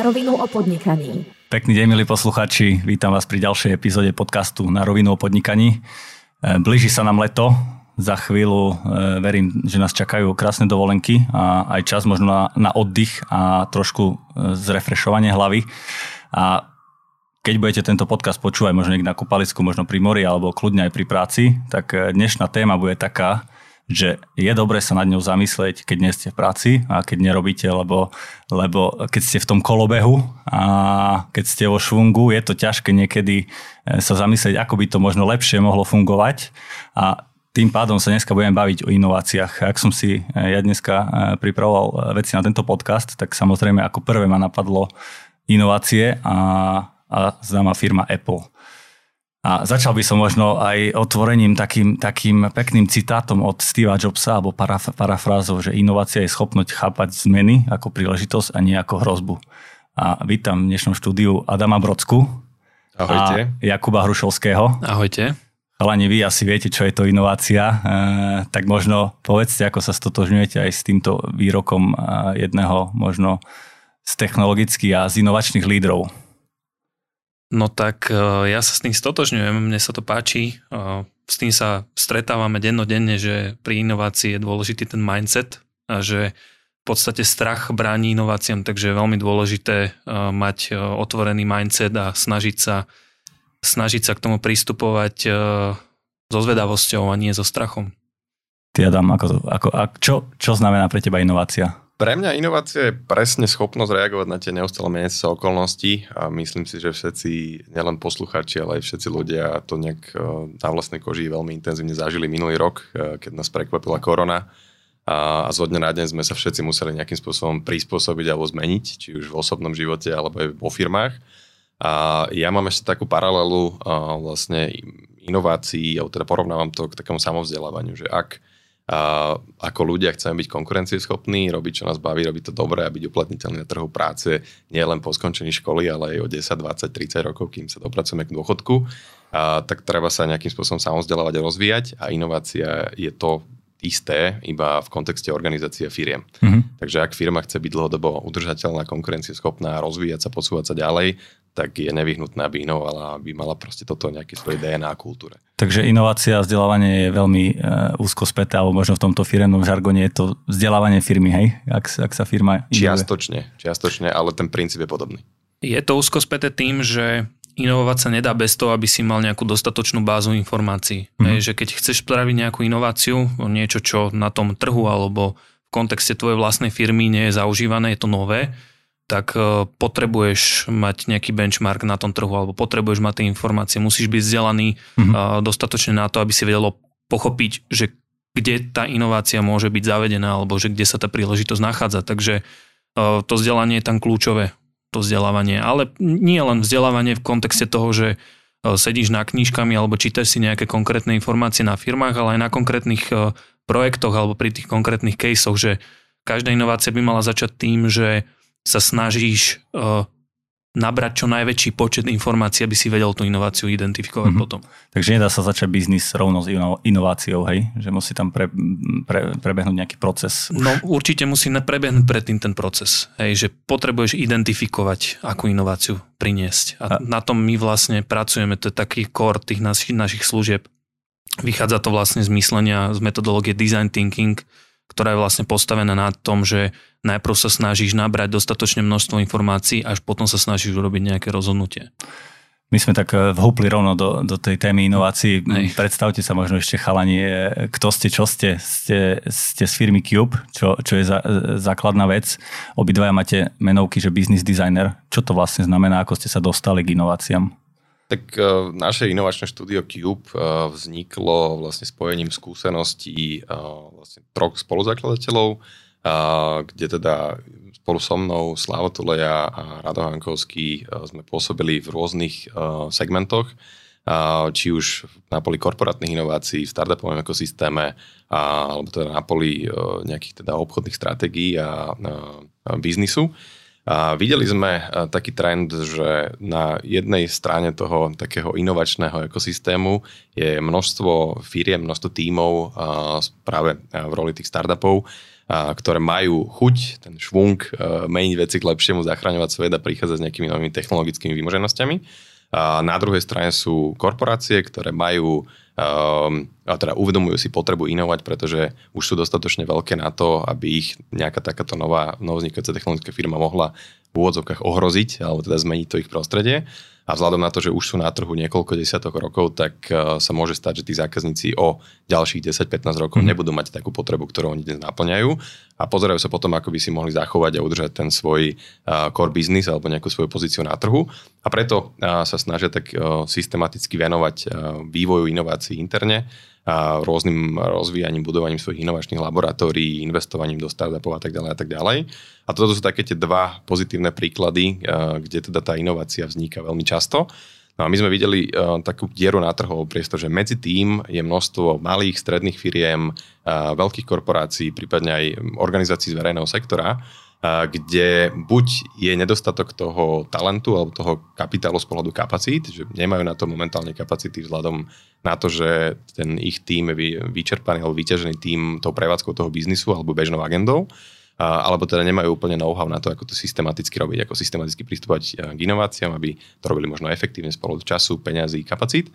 Na rovinu o podnikaní. Pekný deň, milí posluchači. Vítam vás pri ďalšej epizóde podcastu Na rovinu o podnikaní. E, blíži sa nám leto. Za chvíľu e, verím, že nás čakajú krásne dovolenky a aj čas možno na, na oddych a trošku e, zrefrešovanie hlavy. A keď budete tento podcast počúvať možno niekde na kúpalisku, možno pri mori alebo kľudne aj pri práci, tak dnešná téma bude taká, že je dobre sa nad ňou zamyslieť, keď nie ste v práci a keď nerobíte, lebo, lebo keď ste v tom kolobehu a keď ste vo švungu, je to ťažké niekedy e, sa zamyslieť, ako by to možno lepšie mohlo fungovať a tým pádom sa dneska budeme baviť o inováciách. Ak som si e, ja dneska e, pripravoval veci na tento podcast, tak samozrejme ako prvé ma napadlo inovácie a, a známa firma Apple. A začal by som možno aj otvorením takým, takým pekným citátom od Steva Jobsa alebo paraf- parafrázou, že inovácia je schopnosť chápať zmeny ako príležitosť a nie ako hrozbu. A vítam v dnešnom štúdiu Adama Brodsku Ahojte. a Jakuba Hrušovského. Ahojte. Chalani, vy asi viete, čo je to inovácia, e, tak možno povedzte, ako sa stotožňujete aj s týmto výrokom jedného možno z technologických a z inovačných lídrov. No tak e, ja sa s tým stotožňujem, mne sa to páči. E, s tým sa stretávame dennodenne, že pri inovácii je dôležitý ten mindset a že v podstate strach bráni inováciám, takže je veľmi dôležité e, mať otvorený mindset a snažiť sa, snažiť sa k tomu pristupovať so zvedavosťou a nie so strachom. Ty Adam, ako, ako, ako, čo, čo znamená pre teba inovácia? Pre mňa inovácia je presne schopnosť reagovať na tie neustále meniace sa okolnosti a myslím si, že všetci, nielen posluchači, ale aj všetci ľudia to nejak e, na vlastnej koži veľmi intenzívne zažili minulý rok, e, keď nás prekvapila korona a zo dňa na deň sme sa všetci museli nejakým spôsobom prispôsobiť alebo zmeniť, či už v osobnom živote alebo aj vo firmách. A ja mám ešte takú paralelu vlastne inovácií, alebo teda porovnávam to k takému samovzdelávaniu, že ak a ako ľudia chceme byť konkurencieschopní, robiť, čo nás baví, robiť to dobre a byť uplatniteľný na trhu práce, nie len po skončení školy, ale aj o 10, 20, 30 rokov, kým sa dopracujeme k dôchodku, a, tak treba sa nejakým spôsobom samozdelávať a rozvíjať a inovácia je to isté iba v kontexte organizácie firiem. Mm-hmm. Takže ak firma chce byť dlhodobo udržateľná, konkurencieschopná, rozvíjať sa, posúvať sa ďalej, tak je nevyhnutné, aby inovala, aby mala proste toto nejaké svoje DNA a kultúre. Takže inovácia a vzdelávanie je veľmi uh, úzko späté, alebo možno v tomto firemnom žargone je to vzdelávanie firmy, hej? Ak, ak sa firma... Inové. Čiastočne, čiastočne, ale ten princíp je podobný. Je to úzko späté tým, že inovovať sa nedá bez toho, aby si mal nejakú dostatočnú bázu informácií. Mm. Hej, že keď chceš spraviť nejakú inováciu, niečo, čo na tom trhu alebo v kontexte tvojej vlastnej firmy nie je zaužívané, je to nové, tak e, potrebuješ mať nejaký benchmark na tom trhu alebo potrebuješ mať tie informácie. Musíš byť vzdelaný mm-hmm. dostatočne na to, aby si vedelo pochopiť, že kde tá inovácia môže byť zavedená alebo že kde sa tá príležitosť nachádza. Takže e, to vzdelanie je tam kľúčové, to vzdelávanie. Ale nie len vzdelávanie v kontexte toho, že sedíš na knížkami alebo čítaš si nejaké konkrétne informácie na firmách, ale aj na konkrétnych projektoch alebo pri tých konkrétnych caseoch, že každá inovácia by mala začať tým, že sa snažíš uh, nabrať čo najväčší počet informácií, aby si vedel tú inováciu identifikovať mm-hmm. potom. Takže nedá sa začať biznis rovno s inováciou, hej? Že musí tam pre, pre, prebehnúť nejaký proces. No určite musí prebehnúť predtým ten proces. Hej? Že potrebuješ identifikovať, akú inováciu priniesť. A, A na tom my vlastne pracujeme, to je taký core tých našich, našich služieb. Vychádza to vlastne z myslenia, z metodológie design thinking, ktorá je vlastne postavená na tom, že najprv sa snažíš nabrať dostatočne množstvo informácií, až potom sa snažíš urobiť nejaké rozhodnutie. My sme tak eh, vhúpli rovno do, do tej témy inovácií. Hej. Predstavte sa možno ešte chalani, eh, kto ste, čo ste. Ste, ste z firmy Cube, čo, čo je za, eh, základná vec. Obidvaja máte menovky, že business designer. Čo to vlastne znamená, ako ste sa dostali k inováciám? Tak uh, naše inovačné štúdio Cube uh, vzniklo vlastne spojením skúseností uh, vlastne troch spoluzakladateľov, uh, kde teda spolu so mnou Slavo Tuleja a Rado Hankovský uh, sme pôsobili v rôznych uh, segmentoch, uh, či už na poli korporátnych inovácií, v startupovom ekosystéme, uh, alebo teda na poli uh, nejakých teda obchodných stratégií a uh, biznisu. A videli sme e, taký trend, že na jednej strane toho takého inovačného ekosystému je množstvo firiem, množstvo tímov práve v roli tých startupov, ktoré majú chuť, ten švung, meniť veci k lepšiemu, zachraňovať svet a prichádzať s nejakými novými technologickými vymoženosťami. Na druhej strane sú korporácie, ktoré majú a teda uvedomujú si potrebu inovať, pretože už sú dostatočne veľké na to, aby ich nejaká takáto nová, novoznikajúca technologická firma mohla v úvodzovkách ohroziť, alebo teda zmeniť to ich prostredie. A vzhľadom na to, že už sú na trhu niekoľko desiatok rokov, tak uh, sa môže stať, že tí zákazníci o ďalších 10-15 rokov mm. nebudú mať takú potrebu, ktorú oni dnes naplňajú a pozerajú sa potom, ako by si mohli zachovať a udržať ten svoj uh, core business alebo nejakú svoju pozíciu na trhu. A preto uh, sa snažia tak systematicky venovať vývoju inovácií interne a rôznym rozvíjaním, budovaním svojich inovačných laboratórií, investovaním do startupov a tak ďalej a tak ďalej. A toto sú také tie dva pozitívne príklady, kde teda tá inovácia vzniká veľmi často. No a my sme videli uh, takú dieru na trhovom priestor, že medzi tým je množstvo malých, stredných firiem, uh, veľkých korporácií, prípadne aj organizácií z verejného sektora, kde buď je nedostatok toho talentu alebo toho kapitálu z pohľadu kapacít, že nemajú na to momentálne kapacity vzhľadom na to, že ten ich tým je vyčerpaný alebo vyťažený tým tou prevádzkou toho biznisu alebo bežnou agendou, alebo teda nemajú úplne know-how na to, ako to systematicky robiť, ako systematicky pristupovať k inováciám, aby to robili možno efektívne z času, peňazí, kapacít.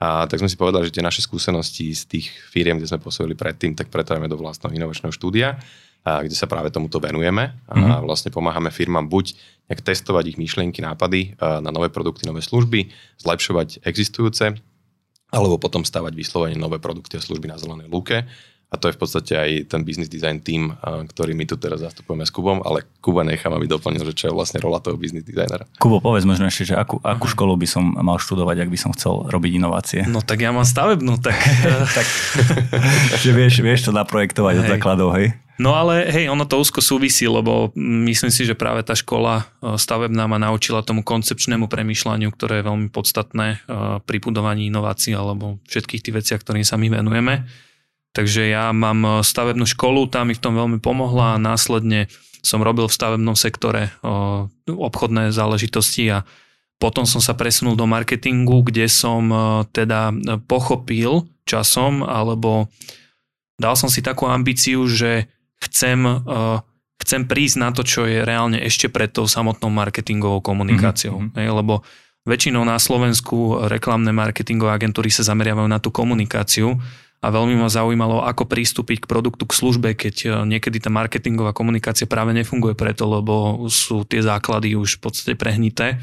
A tak sme si povedali, že tie naše skúsenosti z tých firiem, kde sme pôsobili predtým, tak pretávame do vlastného inovačného štúdia kde sa práve tomuto venujeme a mm-hmm. vlastne pomáhame firmám buď nejak testovať ich myšlienky, nápady na nové produkty, nové služby, zlepšovať existujúce, alebo potom stavať vyslovene nové produkty a služby na zelenej lúke a to je v podstate aj ten business design team, ktorý my tu teraz zastupujeme s Kubom, ale Kuba nechám, aby doplnil, že čo je vlastne rola toho business designera. Kubo, povedz možno ešte, že akú, akú školu by som mal študovať, ak by som chcel robiť inovácie? No tak ja mám stavebnú, tak... tak... že vieš, vieš to naprojektovať hej. od základov, hej? No ale hej, ono to úzko súvisí, lebo myslím si, že práve tá škola e, stavebná ma naučila tomu koncepčnému premýšľaniu, ktoré je veľmi podstatné e, pri budovaní inovácií alebo všetkých tých veciach, ktorým sa my venujeme. Takže ja mám e, stavebnú školu, tá mi v tom veľmi pomohla a následne som robil v stavebnom sektore o, e, obchodné záležitosti a potom som sa presunul do marketingu, kde som e, teda pochopil časom, alebo dal som si takú ambíciu, že chcem, chcem prísť na to, čo je reálne ešte pred tou samotnou marketingovou komunikáciou. Mm-hmm. Hej, lebo väčšinou na Slovensku reklamné marketingové agentúry sa zameriavajú na tú komunikáciu, a veľmi ma zaujímalo, ako pristúpiť k produktu, k službe, keď e, niekedy tá marketingová komunikácia práve nefunguje preto, lebo sú tie základy už v podstate prehnité.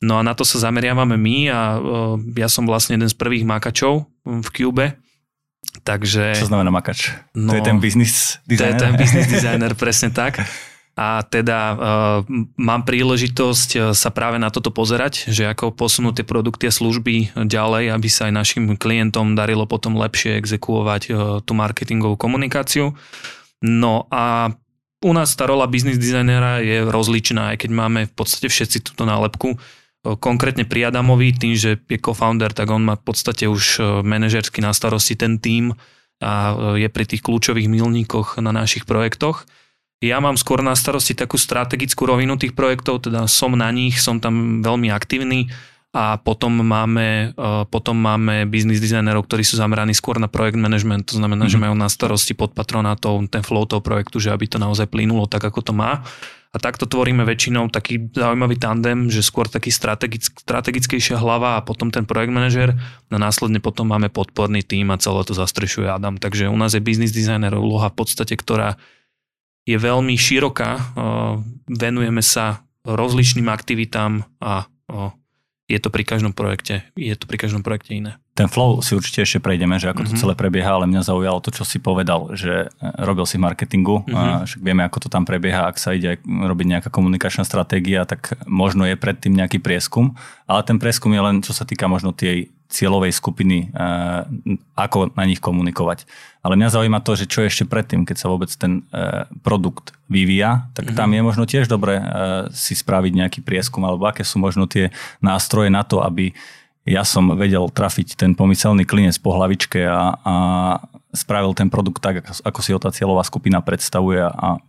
No a na to sa zameriavame my a e, ja som vlastne jeden z prvých makačov v Cube. Takže... Čo znamená makač? No, to je ten business designer? To je ten business designer, presne tak. A teda uh, mám príležitosť e, sa práve na toto pozerať, že ako posunú tie produkty a služby ďalej, aby sa aj našim klientom darilo potom lepšie exekuovať uh, tú marketingovú komunikáciu. No a u nás tá rola business designera je rozličná, aj keď máme v podstate všetci túto nálepku. Konkrétne pri Adamovi, tým, že je co-founder, tak on má v podstate už manažersky na starosti ten tím a je pri tých kľúčových milníkoch na našich projektoch. Ja mám skôr na starosti takú strategickú rovinu tých projektov, teda som na nich, som tam veľmi aktívny a potom máme, e, potom máme business designerov, ktorí sú zameraní skôr na projekt management, to znamená, mm-hmm. že mhm. majú na starosti pod patronátou ten flow toho projektu, že aby to naozaj plynulo tak, ako to má. A takto tvoríme väčšinou taký zaujímavý tandem, že skôr taký strategick, strategickejšia hlava a potom ten projekt manažer a následne potom máme podporný tým a celé to zastrešuje Adam. Takže u nás je business designer úloha v podstate, ktorá je veľmi široká. Venujeme sa rozličným aktivitám a je to pri každom projekte, je to pri každom projekte iné. Ten flow si určite ešte prejdeme, že ako to mm-hmm. celé prebieha, ale mňa zaujalo to, čo si povedal, že e, robil si marketingu, mm-hmm. však vieme, ako to tam prebieha, ak sa ide robiť nejaká komunikačná stratégia, tak možno je predtým nejaký prieskum, ale ten prieskum je len, čo sa týka možno tej cieľovej skupiny, eh, ako na nich komunikovať. Ale mňa zaujíma to, že čo ešte predtým, keď sa vôbec ten eh, produkt vyvíja, tak mm-hmm. tam je možno tiež dobre eh, si spraviť nejaký prieskum, alebo aké sú možno tie nástroje na to, aby ja som vedel trafiť ten pomyselný klinec po hlavičke a, a spravil ten produkt tak, ako si ho tá cieľová skupina predstavuje a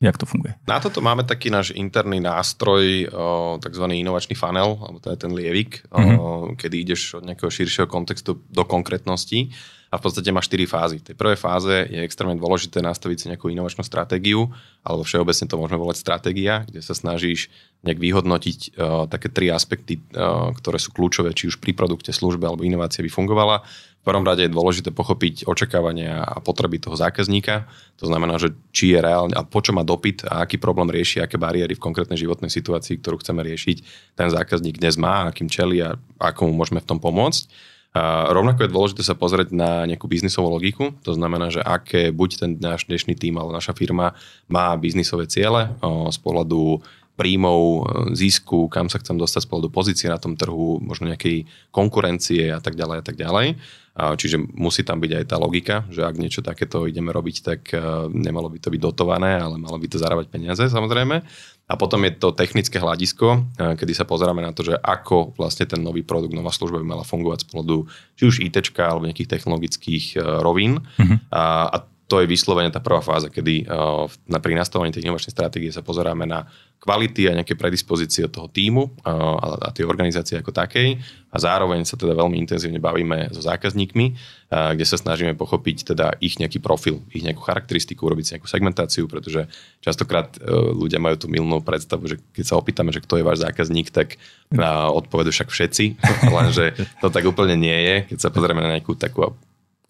Jak to funguje? Na toto máme taký náš interný nástroj, tzv. inovačný funnel, alebo to je ten lievik, mm-hmm. kedy ideš od nejakého širšieho kontextu do konkrétnosti a v podstate má štyri fázy. V tej prvej fáze je extrémne dôležité nastaviť si nejakú inovačnú stratégiu, alebo všeobecne to môžeme volať stratégia, kde sa snažíš nejak vyhodnotiť uh, také tri aspekty, uh, ktoré sú kľúčové, či už pri produkte, službe alebo inovácie by fungovala. V prvom rade je dôležité pochopiť očakávania a potreby toho zákazníka. To znamená, že či je reálne a po čo má dopyt a aký problém rieši, aké bariéry v konkrétnej životnej situácii, ktorú chceme riešiť, ten zákazník dnes má, akým čeli a ako mu môžeme v tom pomôcť. A rovnako je dôležité sa pozrieť na nejakú biznisovú logiku, to znamená, že aké buď ten náš dnešný tým alebo naša firma má biznisové ciele z pohľadu príjmov, zisku, kam sa chcem dostať z pohľadu pozície na tom trhu, možno nejakej konkurencie a tak ďalej a tak ďalej. Čiže musí tam byť aj tá logika, že ak niečo takéto ideme robiť, tak e, nemalo by to byť dotované, ale malo by to zarábať peniaze samozrejme. A potom je to technické hľadisko, e, kedy sa pozeráme na to, že ako vlastne ten nový produkt, nová služba by mala fungovať z pohľadu či už IT alebo nejakých technologických rovín. Uh-huh. A, a to je vyslovene tá prvá fáza, kedy uh, na, pri nastavovaní tej inovačnej stratégie sa pozeráme na kvality a nejaké predispozície toho týmu uh, a, a tej organizácie ako takej a zároveň sa teda veľmi intenzívne bavíme so zákazníkmi, uh, kde sa snažíme pochopiť teda ich nejaký profil, ich nejakú charakteristiku, urobiť si nejakú segmentáciu, pretože častokrát ľudia majú tú milnú predstavu, že keď sa opýtame, že kto je váš zákazník, tak odpovedú však všetci, lenže to tak úplne nie je. Keď sa pozrieme na nejakú takú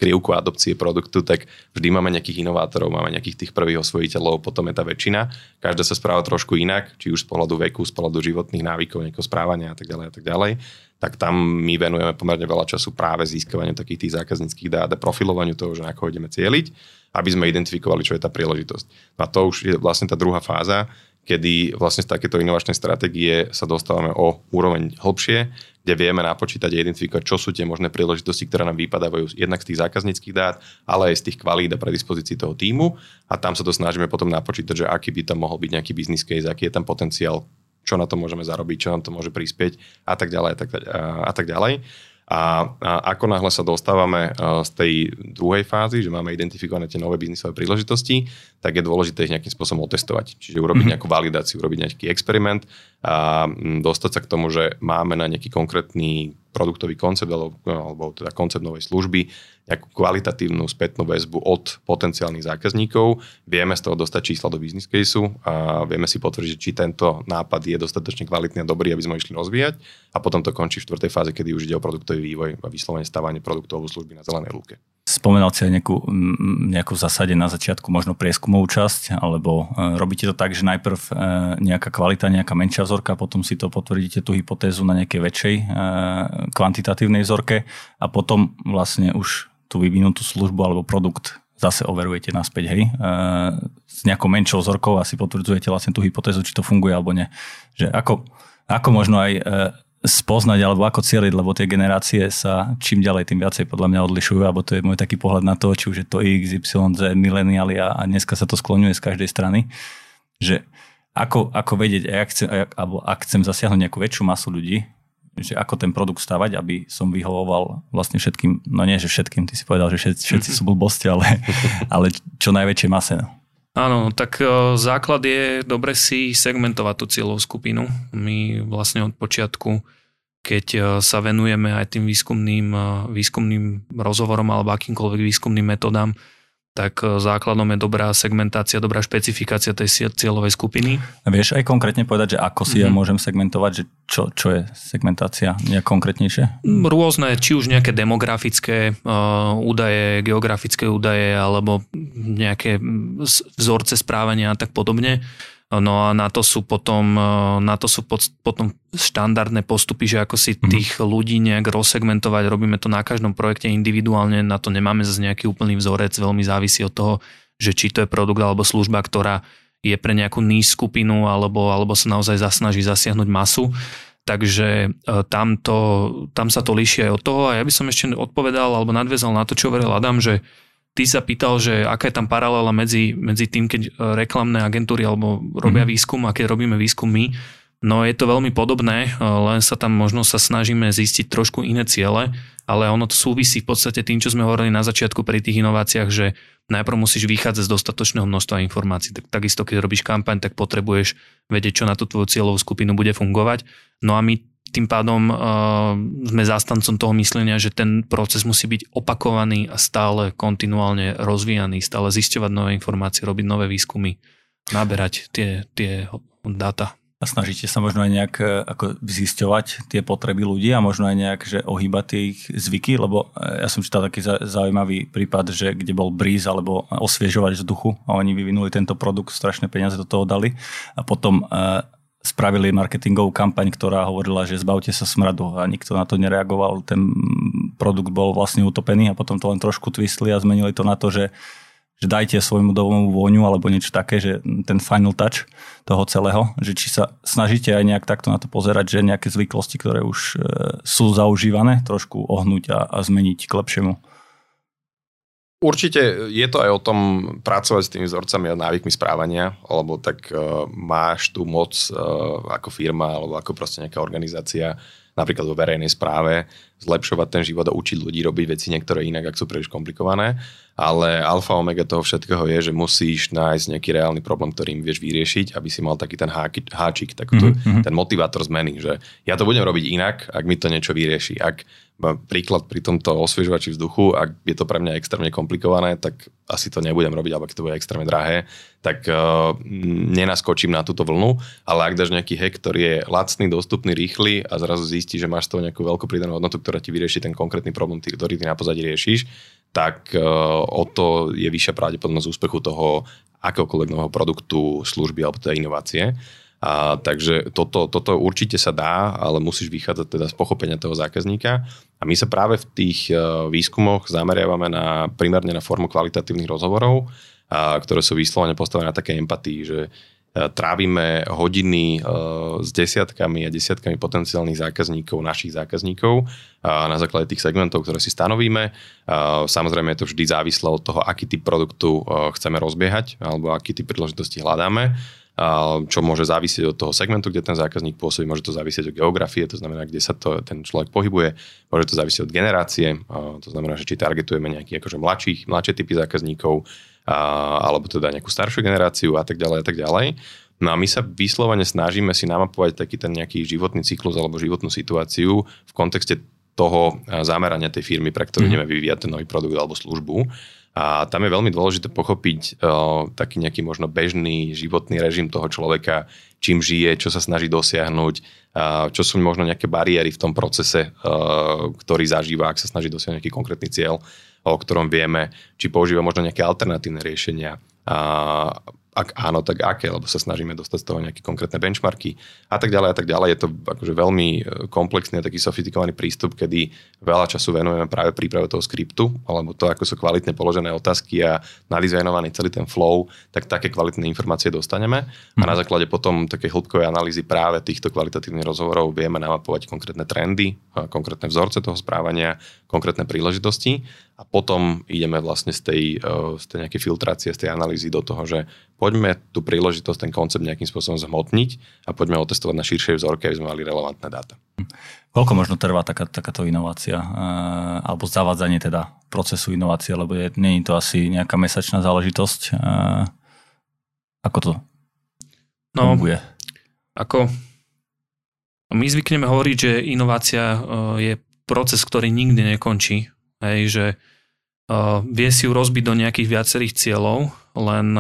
krivku adopcie produktu, tak vždy máme nejakých inovátorov, máme nejakých tých prvých osvojiteľov, potom je tá väčšina. Každá sa správa trošku inak, či už z pohľadu veku, z pohľadu životných návykov, nejakého správania a tak ďalej a tak ďalej. Tak tam my venujeme pomerne veľa času práve získavaniu takých tých zákazníckých dát a profilovaniu toho, že na koho ideme cieliť, aby sme identifikovali, čo je tá príležitosť. A to už je vlastne tá druhá fáza, kedy vlastne z takéto inovačnej stratégie sa dostávame o úroveň hlbšie, kde vieme napočítať a identifikovať, čo sú tie možné príležitosti, ktoré nám vypadávajú jednak z tých zákazníckých dát, ale aj z tých kvalít a predispozícií toho týmu. A tam sa to snažíme potom napočítať, že aký by tam mohol byť nejaký business case, aký je tam potenciál, čo na to môžeme zarobiť, čo nám to môže prispieť a tak ďalej a tak, a tak ďalej. A, a ako náhle sa dostávame z tej druhej fázy, že máme identifikované tie nové biznisové príležitosti, tak je dôležité ich nejakým spôsobom otestovať. Čiže urobiť mhm. nejakú validáciu, urobiť nejaký experiment a dostať sa k tomu, že máme na nejaký konkrétny produktový koncept alebo, alebo teda koncept novej služby, nejakú kvalitatívnu spätnú väzbu od potenciálnych zákazníkov. Vieme z toho dostať čísla do business caseu a vieme si potvrdiť, či tento nápad je dostatočne kvalitný a dobrý, aby sme ho išli rozvíjať. A potom to končí v štvrtej fáze, kedy už ide o produktový vývoj a vyslovene stávanie produktov služby na zelenej lúke. Spomenal si aj nejakú, nejakú zásade na začiatku, možno prieskumovú časť, alebo e, robíte to tak, že najprv e, nejaká kvalita, nejaká menšia vzorka, potom si to potvrdíte tú hypotézu na nejakej väčšej e, kvantitatívnej vzorke a potom vlastne už tú vyvinutú službu alebo produkt zase overujete naspäť, hej, s nejakou menšou vzorkou a si potvrdzujete vlastne tú hypotézu, či to funguje alebo nie. Že ako, ako možno aj spoznať alebo ako cieliť, lebo tie generácie sa čím ďalej tým viacej podľa mňa odlišujú, alebo to je môj taký pohľad na to, či už je to X, Y, Z, mileniáli a, a dneska sa to skloňuje z každej strany, že ako, ako vedieť, ak chcem, alebo ak chcem zasiahnuť nejakú väčšiu masu ľudí, že ako ten produkt stavať, aby som vyhovoval vlastne všetkým, no nie, že všetkým, ty si povedal, že všetci, všetci sú blbosti, ale, ale čo najväčšie mase. No. Áno, tak e, základ je dobre si segmentovať tú cieľovú skupinu. My vlastne od počiatku, keď e, sa venujeme aj tým výskumným, e, výskumným rozhovorom alebo akýmkoľvek výskumným metodám, tak e, základom je dobrá segmentácia, dobrá špecifikácia tej cieľovej skupiny. Vieš aj konkrétne povedať, že ako si mm-hmm. ja mhm. môžem segmentovať, že čo, čo je segmentácia nejak konkrétnejšie? Mm, rôzne, či už nejaké demografické uh, údaje, geografické údaje alebo nejaké vzorce správania a tak podobne. No a na to sú potom, e, na to sú potom štandardné postupy, že ako si mhm. tých ľudí nejak rozsegmentovať, robíme to na každom projekte individuálne, na to nemáme zase nejaký úplný vzorec, veľmi závisí od toho, že či to je produkt alebo služba, ktorá je pre nejakú níž skupinu alebo, alebo sa naozaj zasnaží zasiahnuť masu. Takže e, tam, to, tam sa to líši aj od toho a ja by som ešte odpovedal alebo nadviezal na to, čo hovoril Adam, že Ty sa pýtal, že aká je tam paralela medzi, medzi tým, keď e, reklamné agentúry alebo robia mm. výskum a keď robíme výskum my. No je to veľmi podobné, e, len sa tam možno sa snažíme zistiť trošku iné ciele, ale ono to súvisí v podstate tým, čo sme hovorili na začiatku pri tých inováciách, že najprv musíš vychádzať z dostatočného množstva informácií. Tak, takisto, keď robíš kampaň, tak potrebuješ vedieť, čo na tú tvoju cieľovú skupinu bude fungovať. No a my tým pádom uh, sme zástancom toho myslenia, že ten proces musí byť opakovaný a stále kontinuálne rozvíjaný, stále zisťovať nové informácie, robiť nové výskumy, naberať tie, tie dáta. A snažíte sa možno aj nejak e, ako zisťovať tie potreby ľudí a možno aj nejak, že ohýbať tie ich zvyky, lebo e, ja som čítal taký zaujímavý prípad, že kde bol bríz alebo osviežovač vzduchu a oni vyvinuli tento produkt, strašné peniaze do toho dali a potom spravili marketingovú kampaň, ktorá hovorila, že zbavte sa smradu a nikto na to nereagoval, ten produkt bol vlastne utopený a potom to len trošku twistli a zmenili to na to, že že dajte svojmu domovu vôňu alebo niečo také, že ten final touch toho celého, že či sa snažíte aj nejak takto na to pozerať, že nejaké zvyklosti, ktoré už e, sú zaužívané, trošku ohnúť a, a zmeniť k lepšiemu. Určite je to aj o tom pracovať s tými vzorcami a návykmi správania, lebo tak uh, máš tú moc uh, ako firma alebo ako proste nejaká organizácia napríklad vo verejnej správe, zlepšovať ten život a učiť ľudí robiť veci niektoré inak, ak sú príliš komplikované. Ale alfa omega toho všetkého je, že musíš nájsť nejaký reálny problém, ktorým vieš vyriešiť, aby si mal taký ten háčik, háčik taký mm-hmm. ten motivátor zmeny, že ja to budem robiť inak, ak mi to niečo vyrieši. Ak príklad pri tomto osviežovači vzduchu, ak je to pre mňa extrémne komplikované, tak asi to nebudem robiť, alebo ak to bude extrémne drahé, tak uh, nenaskočím na túto vlnu, ale ak dáš nejaký hack, ktorý je lacný, dostupný, rýchly a zrazu zistí, že máš toho nejakú veľkú pridanú hodnotu, ktorá ti vyrieši ten konkrétny problém, ktorý ty na pozadí riešiš, tak uh, o to je vyššia pravdepodobnosť úspechu toho akéhokoľvek nového produktu, služby alebo teda inovácie. A, takže toto, toto určite sa dá, ale musíš vychádzať teda z pochopenia toho zákazníka. A my sa práve v tých uh, výskumoch zameriavame na, primárne na formu kvalitatívnych rozhovorov, uh, ktoré sú vyslovene postavené na také empatii, že uh, trávime hodiny uh, s desiatkami a desiatkami potenciálnych zákazníkov, našich zákazníkov na základe tých segmentov, ktoré si stanovíme. Samozrejme je to vždy závislé od toho, aký typ produktu chceme rozbiehať alebo aký typ príležitosti hľadáme čo môže závisieť od toho segmentu, kde ten zákazník pôsobí, môže to závisieť od geografie, to znamená, kde sa to, ten človek pohybuje, môže to závisieť od generácie, to znamená, že či targetujeme nejakých akože mladších, mladšie typy zákazníkov, alebo teda nejakú staršiu generáciu a tak ďalej a tak ďalej. No a my sa vyslovene snažíme si namapovať taký ten nejaký životný cyklus alebo životnú situáciu v kontexte toho zamerania tej firmy, pre ktorú mm. ideme vyvíjať ten nový produkt alebo službu. A tam je veľmi dôležité pochopiť uh, taký nejaký možno bežný životný režim toho človeka, čím žije, čo sa snaží dosiahnuť, uh, čo sú možno nejaké bariéry v tom procese, uh, ktorý zažíva, ak sa snaží dosiahnuť nejaký konkrétny cieľ, o ktorom vieme, či používa možno nejaké alternatívne riešenia. Uh, ak áno, tak aké, lebo sa snažíme dostať z toho nejaké konkrétne benchmarky a tak ďalej a tak ďalej. Je to akože veľmi e, komplexný a taký sofistikovaný prístup, kedy veľa času venujeme práve príprave toho skriptu, alebo to, ako sú kvalitne položené otázky a nadizajnovaný celý ten flow, tak také kvalitné informácie dostaneme a na mhm. základe potom také hĺbkovej analýzy práve týchto kvalitatívnych rozhovorov vieme namapovať konkrétne trendy, konkrétne vzorce toho správania, konkrétne príležitosti a potom ideme vlastne z tej, e, z tej nejakej filtrácie, z tej analýzy do toho, že poďme tú príležitosť, ten koncept nejakým spôsobom zhmotniť a poďme otestovať na širšej vzorke, aby sme mali relevantné dáta. Koľko možno trvá taká, takáto inovácia e, alebo zavádzanie teda procesu inovácie, lebo je, nie je to asi nejaká mesačná záležitosť. E, ako to no, funguje? Ako my zvykneme hovoriť, že inovácia je proces, ktorý nikdy nekončí. Hej, že vie si ju rozbiť do nejakých viacerých cieľov, len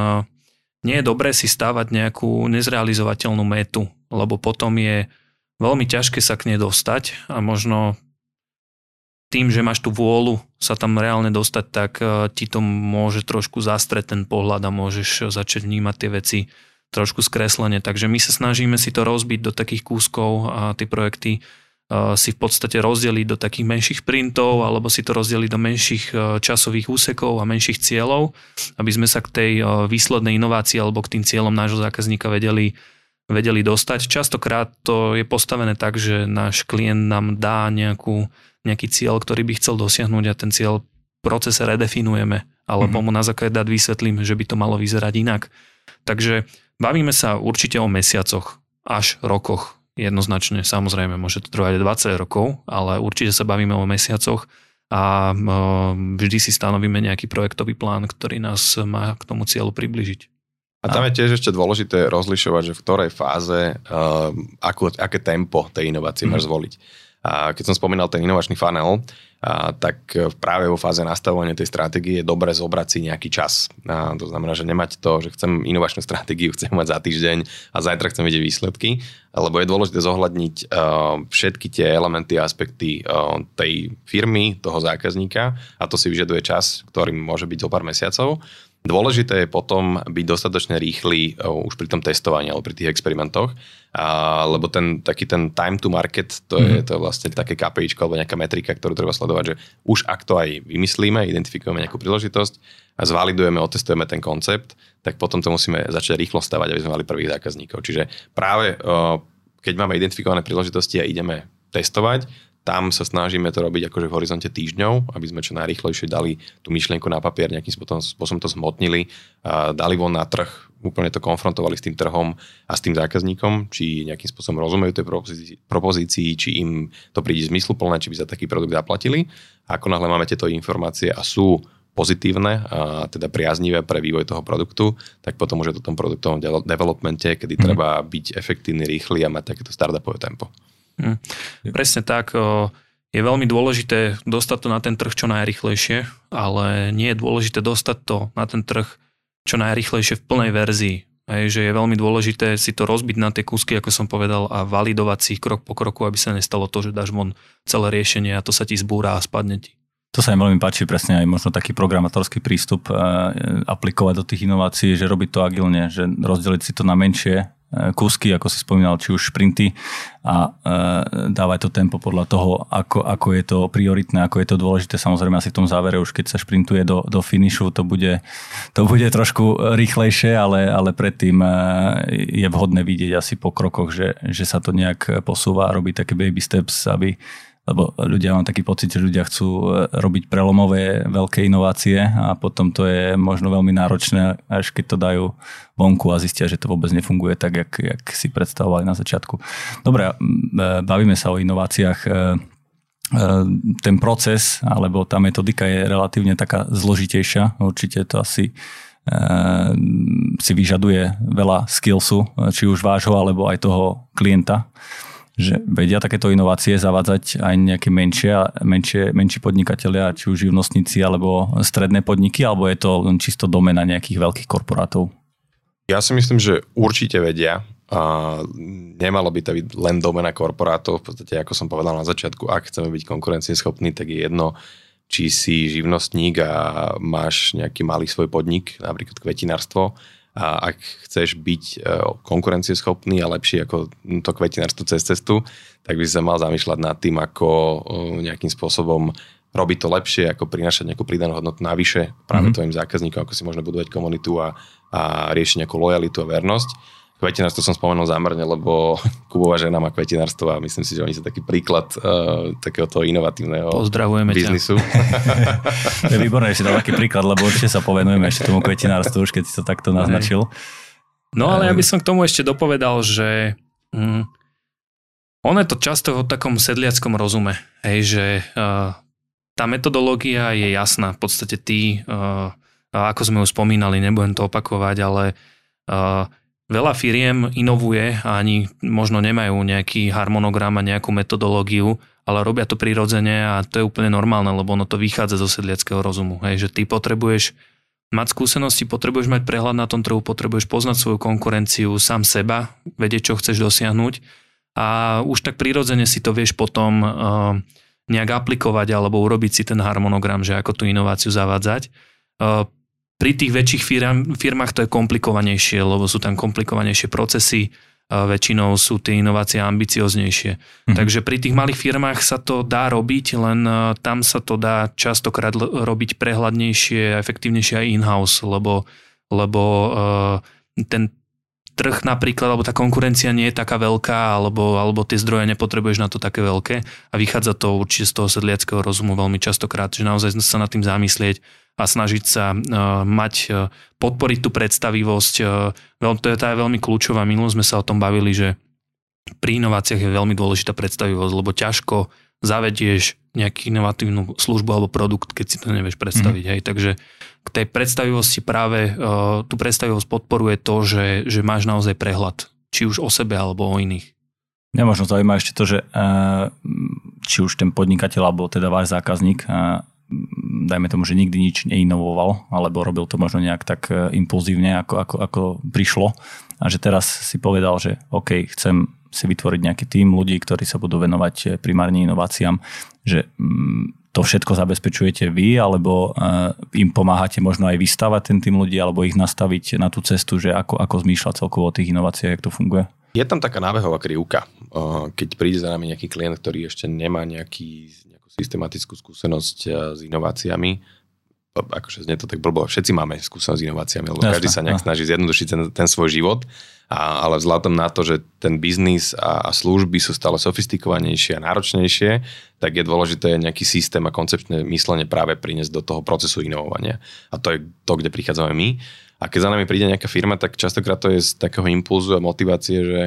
nie je dobré si stávať nejakú nezrealizovateľnú metu, lebo potom je veľmi ťažké sa k nej dostať a možno tým, že máš tú vôľu sa tam reálne dostať, tak uh, ti to môže trošku zastreť ten pohľad a môžeš začať vnímať tie veci trošku skreslene. Takže my sa snažíme si to rozbiť do takých kúskov a tie projekty si v podstate rozdeliť do takých menších printov alebo si to rozdeliť do menších e, časových úsekov a menších cieľov, aby sme sa k tej e, výslednej inovácii alebo k tým cieľom nášho zákazníka vedeli, vedeli dostať. Častokrát to je postavené tak, že náš klient nám dá nejakú, nejaký cieľ, ktorý by chcel dosiahnuť a ten cieľ procese redefinujeme alebo mm-hmm. mu na základe dát vysvetlím, že by to malo vyzerať inak. Takže bavíme sa určite o mesiacoch až rokoch jednoznačne, samozrejme, môže to trvať 20 rokov, ale určite sa bavíme o mesiacoch a vždy si stanovíme nejaký projektový plán, ktorý nás má k tomu cieľu približiť. A tam je tiež ešte dôležité rozlišovať, že v ktorej fáze, uh, ako, aké tempo tej inovácie mm. máš zvoliť. A keď som spomínal ten inovačný funnel, a, tak práve vo fáze nastavovania tej stratégie je dobre zobrať si nejaký čas. A to znamená, že nemať to, že chcem inovačnú stratégiu, chcem mať za týždeň a zajtra chcem vidieť výsledky, lebo je dôležité zohľadniť uh, všetky tie elementy a aspekty uh, tej firmy, toho zákazníka a to si vyžaduje čas, ktorým môže byť zo pár mesiacov. Dôležité je potom byť dostatočne rýchly uh, už pri tom testovaní alebo pri tých experimentoch, uh, lebo ten taký ten time to market, to je, mm. to je vlastne také KPI alebo nejaká metrika, ktorú treba sledovať, že už ak to aj vymyslíme, identifikujeme nejakú príležitosť a zvalidujeme, otestujeme ten koncept, tak potom to musíme začať rýchlo stavať, aby sme mali prvých zákazníkov. Čiže práve uh, keď máme identifikované príležitosti a ideme testovať, tam sa snažíme to robiť akože v horizonte týždňov, aby sme čo najrýchlejšie dali tú myšlienku na papier, nejakým spôsobom to zmotnili, dali von na trh, úplne to konfrontovali s tým trhom a s tým zákazníkom, či nejakým spôsobom rozumejú tej propozícii, propozícii či im to príde zmysluplné, či by za taký produkt zaplatili. A ako náhle máme tieto informácie a sú pozitívne a teda priaznivé pre vývoj toho produktu, tak potom už je to tom produktovom developmente, kedy mm. treba byť efektívny, rýchly a mať takéto startupové tempo. Hm. Presne tak. Je veľmi dôležité dostať to na ten trh čo najrychlejšie, ale nie je dôležité dostať to na ten trh čo najrychlejšie v plnej verzii. Hej, že je veľmi dôležité si to rozbiť na tie kúsky, ako som povedal, a validovať si ich krok po kroku, aby sa nestalo to, že dáš von celé riešenie a to sa ti zbúra a spadne ti. To sa mi veľmi páči, presne aj možno taký programátorský prístup e, aplikovať do tých inovácií, že robiť to agilne, že rozdeliť si to na menšie kúsky, ako si spomínal, či už šprinty a e, dávať to tempo podľa toho, ako, ako je to prioritné, ako je to dôležité. Samozrejme asi v tom závere už keď sa šprintuje do, do finišu, to bude, to bude trošku rýchlejšie, ale, ale predtým e, je vhodné vidieť asi po krokoch, že, že sa to nejak posúva a robí také baby steps, aby, lebo ľudia mám taký pocit, že ľudia chcú e, robiť prelomové veľké inovácie a potom to je možno veľmi náročné, až keď to dajú vonku a zistia, že to vôbec nefunguje tak, jak, jak si predstavovali na začiatku. Dobre, e, bavíme sa o inováciách e, ten proces, alebo tá metodika je relatívne taká zložitejšia. Určite to asi si vyžaduje veľa skillsu, či už vášho, alebo aj toho klienta že vedia takéto inovácie zavádzať aj nejaké menšie, menšie, menší podnikatelia, či už živnostníci alebo stredné podniky, alebo je to len čisto domena nejakých veľkých korporátov? Ja si myslím, že určite vedia. A nemalo by to byť len domena korporátov. V podstate, ako som povedal na začiatku, ak chceme byť konkurencieschopní, tak je jedno, či si živnostník a máš nejaký malý svoj podnik, napríklad kvetinárstvo, a ak chceš byť e, konkurencieschopný a lepší ako to kvetinárstvo cez cestu, tak by si sa mal zamýšľať nad tým, ako e, nejakým spôsobom robiť to lepšie, ako prinašať nejakú pridanú hodnotu navyše práve mm-hmm. tvojim zákazníkom, ako si možno budovať komunitu a, a riešiť nejakú lojalitu a vernosť. Kvetinárstvo som spomenul zámerne, lebo Kubová žena má kvetinárstvo a myslím si, že oni sú taký príklad uh, takéhoto inovatívneho Pozdravujeme biznisu. to je výborné, že si dal taký príklad, lebo určite sa povenujeme ešte tomu kvetinárstvu, už keď si to takto naznačil. No ale ja by som k tomu ešte dopovedal, že mm, ono je to často o takom sedliackom rozume, hej, že uh, tá metodológia je jasná. V podstate ty, uh, ako sme už spomínali, nebudem to opakovať, ale uh, Veľa firiem inovuje a ani možno nemajú nejaký harmonogram a nejakú metodológiu, ale robia to prirodzene a to je úplne normálne, lebo ono to vychádza zo sedliackého rozumu. Hej, že ty potrebuješ mať skúsenosti, potrebuješ mať prehľad na tom trhu, potrebuješ poznať svoju konkurenciu, sám seba, vedieť, čo chceš dosiahnuť a už tak prirodzene si to vieš potom uh, nejak aplikovať alebo urobiť si ten harmonogram, že ako tú inováciu zavádzať. Uh, pri tých väčších firm, firmách to je komplikovanejšie, lebo sú tam komplikovanejšie procesy, väčšinou sú tie inovácie ambicioznejšie. Mm-hmm. Takže pri tých malých firmách sa to dá robiť, len e, tam sa to dá častokrát robiť prehľadnejšie a efektívnejšie aj in-house, lebo, lebo uh, ten trh napríklad, alebo tá konkurencia nie je taká veľká, alebo, alebo tie zdroje nepotrebuješ na to také veľké a vychádza to určite z toho sedliackého rozumu veľmi častokrát, že naozaj sa nad tým zamyslieť, a snažiť sa uh, mať, uh, podporiť tú predstavivosť. Uh, to je tá veľmi kľúčová. Minulo sme sa o tom bavili, že pri inováciách je veľmi dôležitá predstavivosť, lebo ťažko zavedieš nejakú inovatívnu službu alebo produkt, keď si to nevieš predstaviť. Mm. Hej. Takže k tej predstavivosti práve uh, tú predstavivosť podporuje to, že, že máš naozaj prehľad, či už o sebe alebo o iných. Mňa možno zaujíma ešte to, že uh, či už ten podnikateľ alebo teda váš zákazník uh, dajme tomu, že nikdy nič neinovoval, alebo robil to možno nejak tak impulzívne, ako, ako, ako prišlo. A že teraz si povedal, že OK, chcem si vytvoriť nejaký tým ľudí, ktorí sa budú venovať eh, primárne inováciám, že mm, to všetko zabezpečujete vy, alebo eh, im pomáhate možno aj vystavať ten tým ľudí, alebo ich nastaviť na tú cestu, že ako, ako zmýšľať celkovo o tých inováciách, jak to funguje? Je tam taká nábehová krivka. Eh, keď príde za nami nejaký klient, ktorý ešte nemá nejaký, nejakú systematickú skúsenosť s inováciami, akože znie to tak blbo, všetci máme skúsenosť s inováciami, lebo jasne, každý sa nejak jasne. snaží zjednodušiť ten, ten svoj život, a, ale vzhľadom na to, že ten biznis a, a služby sú stále sofistikovanejšie a náročnejšie, tak je dôležité nejaký systém a koncepčné myslenie práve priniesť do toho procesu inovovania. A to je to, kde prichádzame my. A keď za nami príde nejaká firma, tak častokrát to je z takého impulzu a motivácie, že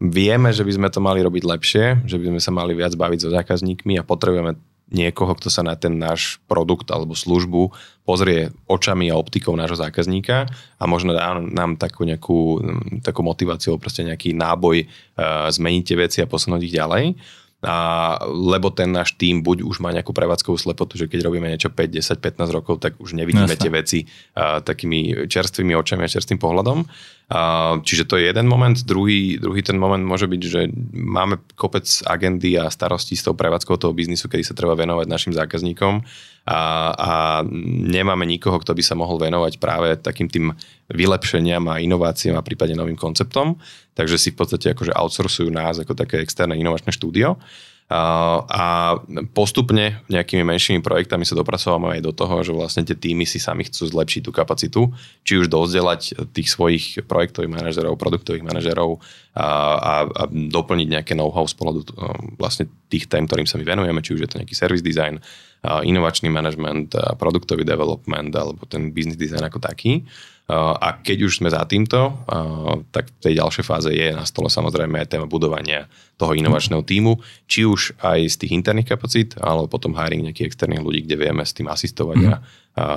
vieme, že by sme to mali robiť lepšie, že by sme sa mali viac baviť so zákazníkmi a potrebujeme niekoho, kto sa na ten náš produkt alebo službu pozrie očami a optikou nášho zákazníka a možno dá nám takú nejakú takú motiváciu, proste nejaký náboj uh, zmeniť tie veci a posunúť ich ďalej a, lebo ten náš tým buď už má nejakú prevádzkovú slepotu, že keď robíme niečo 5, 10, 15 rokov, tak už nevidíme Jasne. tie veci a, takými čerstvými očami a čerstvým pohľadom. A, čiže to je jeden moment. Druhý, druhý ten moment môže byť, že máme kopec agendy a starostí s tou prevádzkou toho biznisu, kedy sa treba venovať našim zákazníkom a, a nemáme nikoho, kto by sa mohol venovať práve takým tým vylepšeniam a inováciám a prípadne novým konceptom. Takže si v podstate akože outsourcujú nás ako také externé inovačné štúdio a postupne nejakými menšími projektami sa dopracovávame aj do toho, že vlastne tie týmy si sami chcú zlepšiť tú kapacitu, či už dozdelať tých svojich projektových manažerov, produktových manažerov a, a, a doplniť nejaké know-how z pohľadu vlastne tých tém, ktorým sa my venujeme, či už je to nejaký service design, inovačný management, produktový development alebo ten business design ako taký. A keď už sme za týmto, tak v tej ďalšej fáze je na stole samozrejme aj téma budovania toho inovačného týmu, či už aj z tých interných kapacít, alebo potom hiring nejakých externých ľudí, kde vieme s tým asistovať mm. a,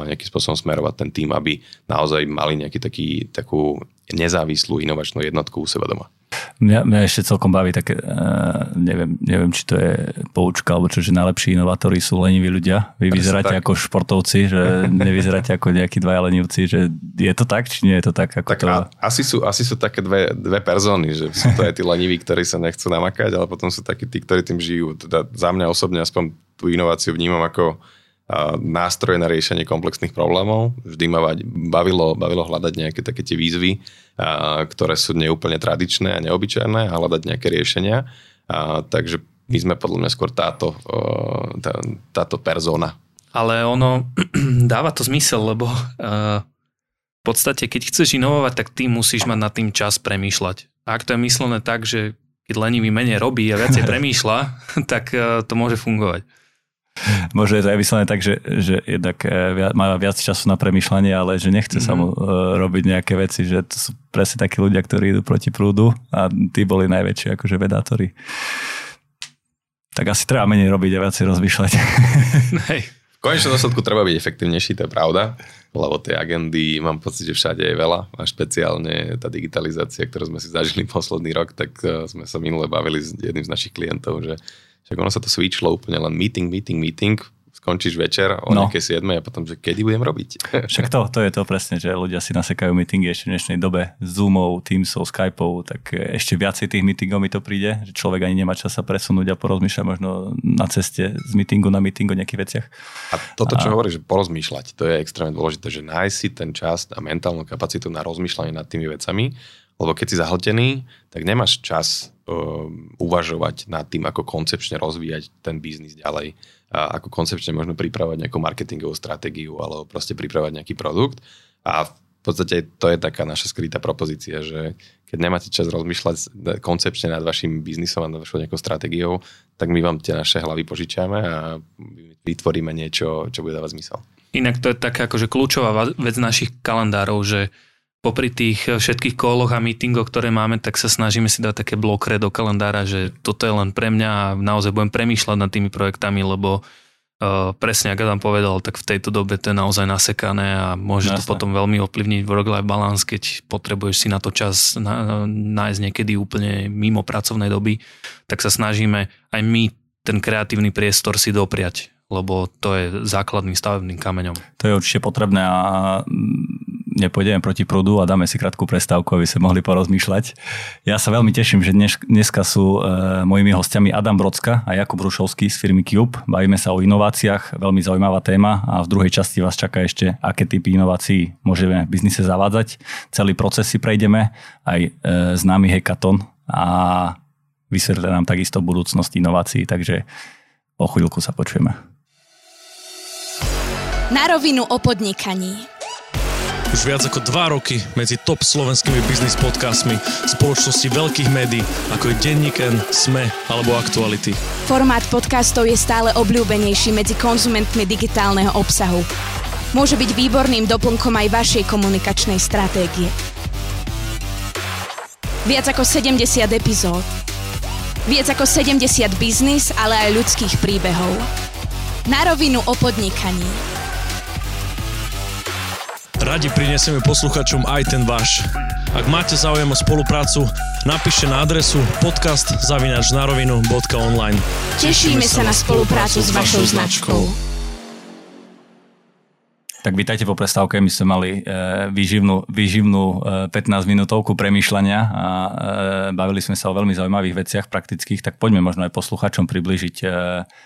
nejakým spôsobom smerovať ten tým, aby naozaj mali nejaký taký, takú nezávislú inovačnú jednotku u seba doma. Mňa, mňa ešte celkom baví také, uh, neviem, neviem, či to je poučka, alebo čo, že najlepší inovátori sú leniví ľudia. Vy vyzeráte ako športovci, že nevyzeráte ako nejakí dvaja lenivci, že je to tak, či nie je to tak? Ako tak to... a, asi, sú, asi sú také dve, dve persóny, že sú to aj tí leniví, ktorí sa nechcú namakať, ale potom sú takí tí, ktorí tým žijú. Teda za mňa osobne aspoň tú inováciu vnímam ako nástroje na riešenie komplexných problémov. Vždy ma bavilo, bavilo hľadať nejaké také tie výzvy, ktoré sú neúplne tradičné a neobyčajné a hľadať nejaké riešenia. Takže my sme podľa mňa skôr táto, tá, táto persona. Ale ono dáva to zmysel, lebo v podstate, keď chceš inovovať, tak ty musíš mať nad tým čas premýšľať. A ak to je myslené tak, že keď lenivý menej robí a viacej premýšľa, tak to môže fungovať. Možno je to aj vyslené tak, že, že jednak e, má viac času na premyšľanie, ale že nechce mm-hmm. sa mu uh, robiť nejaké veci, že to sú presne takí ľudia, ktorí idú proti prúdu a tí boli najväčší akože vedátori. Tak asi treba menej robiť a viac rozmýšľať. Hej. V konečnom dôsledku treba byť efektívnejší, to je pravda, lebo tej agendy mám pocit, že všade je veľa a špeciálne tá digitalizácia, ktorú sme si zažili posledný rok, tak e, sme sa minule bavili s jedným z našich klientov, že však ono sa to switchlo úplne len meeting, meeting, meeting, skončíš večer o no. nejakej 7 a potom, že kedy budem robiť. Však to, to je to presne, že ľudia si nasekajú meetingy ešte v dnešnej dobe Zoomov, Teamsov, Skypeov, tak ešte viacej tých meetingov mi to príde, že človek ani nemá čas sa presunúť a porozmýšľať možno na ceste z meetingu na meeting o nejakých veciach. A toto, čo a... hovoríš, že porozmýšľať, to je extrémne dôležité, že nájsť si ten čas a mentálnu kapacitu na rozmýšľanie nad tými vecami, lebo keď si zahltený, tak nemáš čas uvažovať nad tým, ako koncepčne rozvíjať ten biznis ďalej, a ako koncepčne možno pripravať nejakú marketingovú stratégiu alebo proste pripravať nejaký produkt. A v podstate to je taká naša skrytá propozícia, že keď nemáte čas rozmýšľať koncepčne nad vašim biznisom a nad vašou nejakou stratégiou, tak my vám tie naše hlavy požičiame a vytvoríme niečo, čo bude dávať zmysel. Inak to je taká akože kľúčová vec našich kalendárov, že popri tých všetkých koloch a meetingoch, ktoré máme, tak sa snažíme si dať také blokre do kalendára, že toto je len pre mňa a naozaj budem premýšľať nad tými projektami, lebo uh, presne ako Adam povedal, tak v tejto dobe to je naozaj nasekané a môže Jasne. to potom veľmi ovplyvniť work-life balance, keď potrebuješ si na to čas na, nájsť niekedy úplne mimo pracovnej doby, tak sa snažíme aj my ten kreatívny priestor si dopriať lebo to je základným stavebným kameňom. To je určite potrebné a nepôjdeme proti prúdu a dáme si krátku prestávku, aby sme mohli porozmýšľať. Ja sa veľmi teším, že dnes, dneska sú e, mojimi hostiami Adam Brocka a Jakub Rušovský z firmy Cube. Bavíme sa o inováciách, veľmi zaujímavá téma a v druhej časti vás čaká ešte, aké typy inovácií môžeme v biznise zavádzať. Celý proces si prejdeme, aj e, známy hackathon a vysvetlia nám takisto budúcnosť inovácií, takže o chvíľku sa počujeme. Na rovinu o podnikaní. Už viac ako dva roky medzi top slovenskými biznis podcastmi spoločnosti veľkých médií, ako je Denníken, Sme alebo Aktuality. Formát podcastov je stále obľúbenejší medzi konzumentmi digitálneho obsahu. Môže byť výborným doplnkom aj vašej komunikačnej stratégie. Viac ako 70 epizód. Viac ako 70 biznis, ale aj ľudských príbehov. Na rovinu o podnikaní. Radi prinesieme posluchačom aj ten váš. Ak máte záujem o spoluprácu, napíšte na adresu podcast.narovinu.online Tešíme sa na spoluprácu s vašou značkou. Tak vítajte po prestávke, my sme mali e, výživnú, výživnú 15 e, minútovku premýšľania a e, bavili sme sa o veľmi zaujímavých veciach praktických, tak poďme možno aj posluchačom približiť,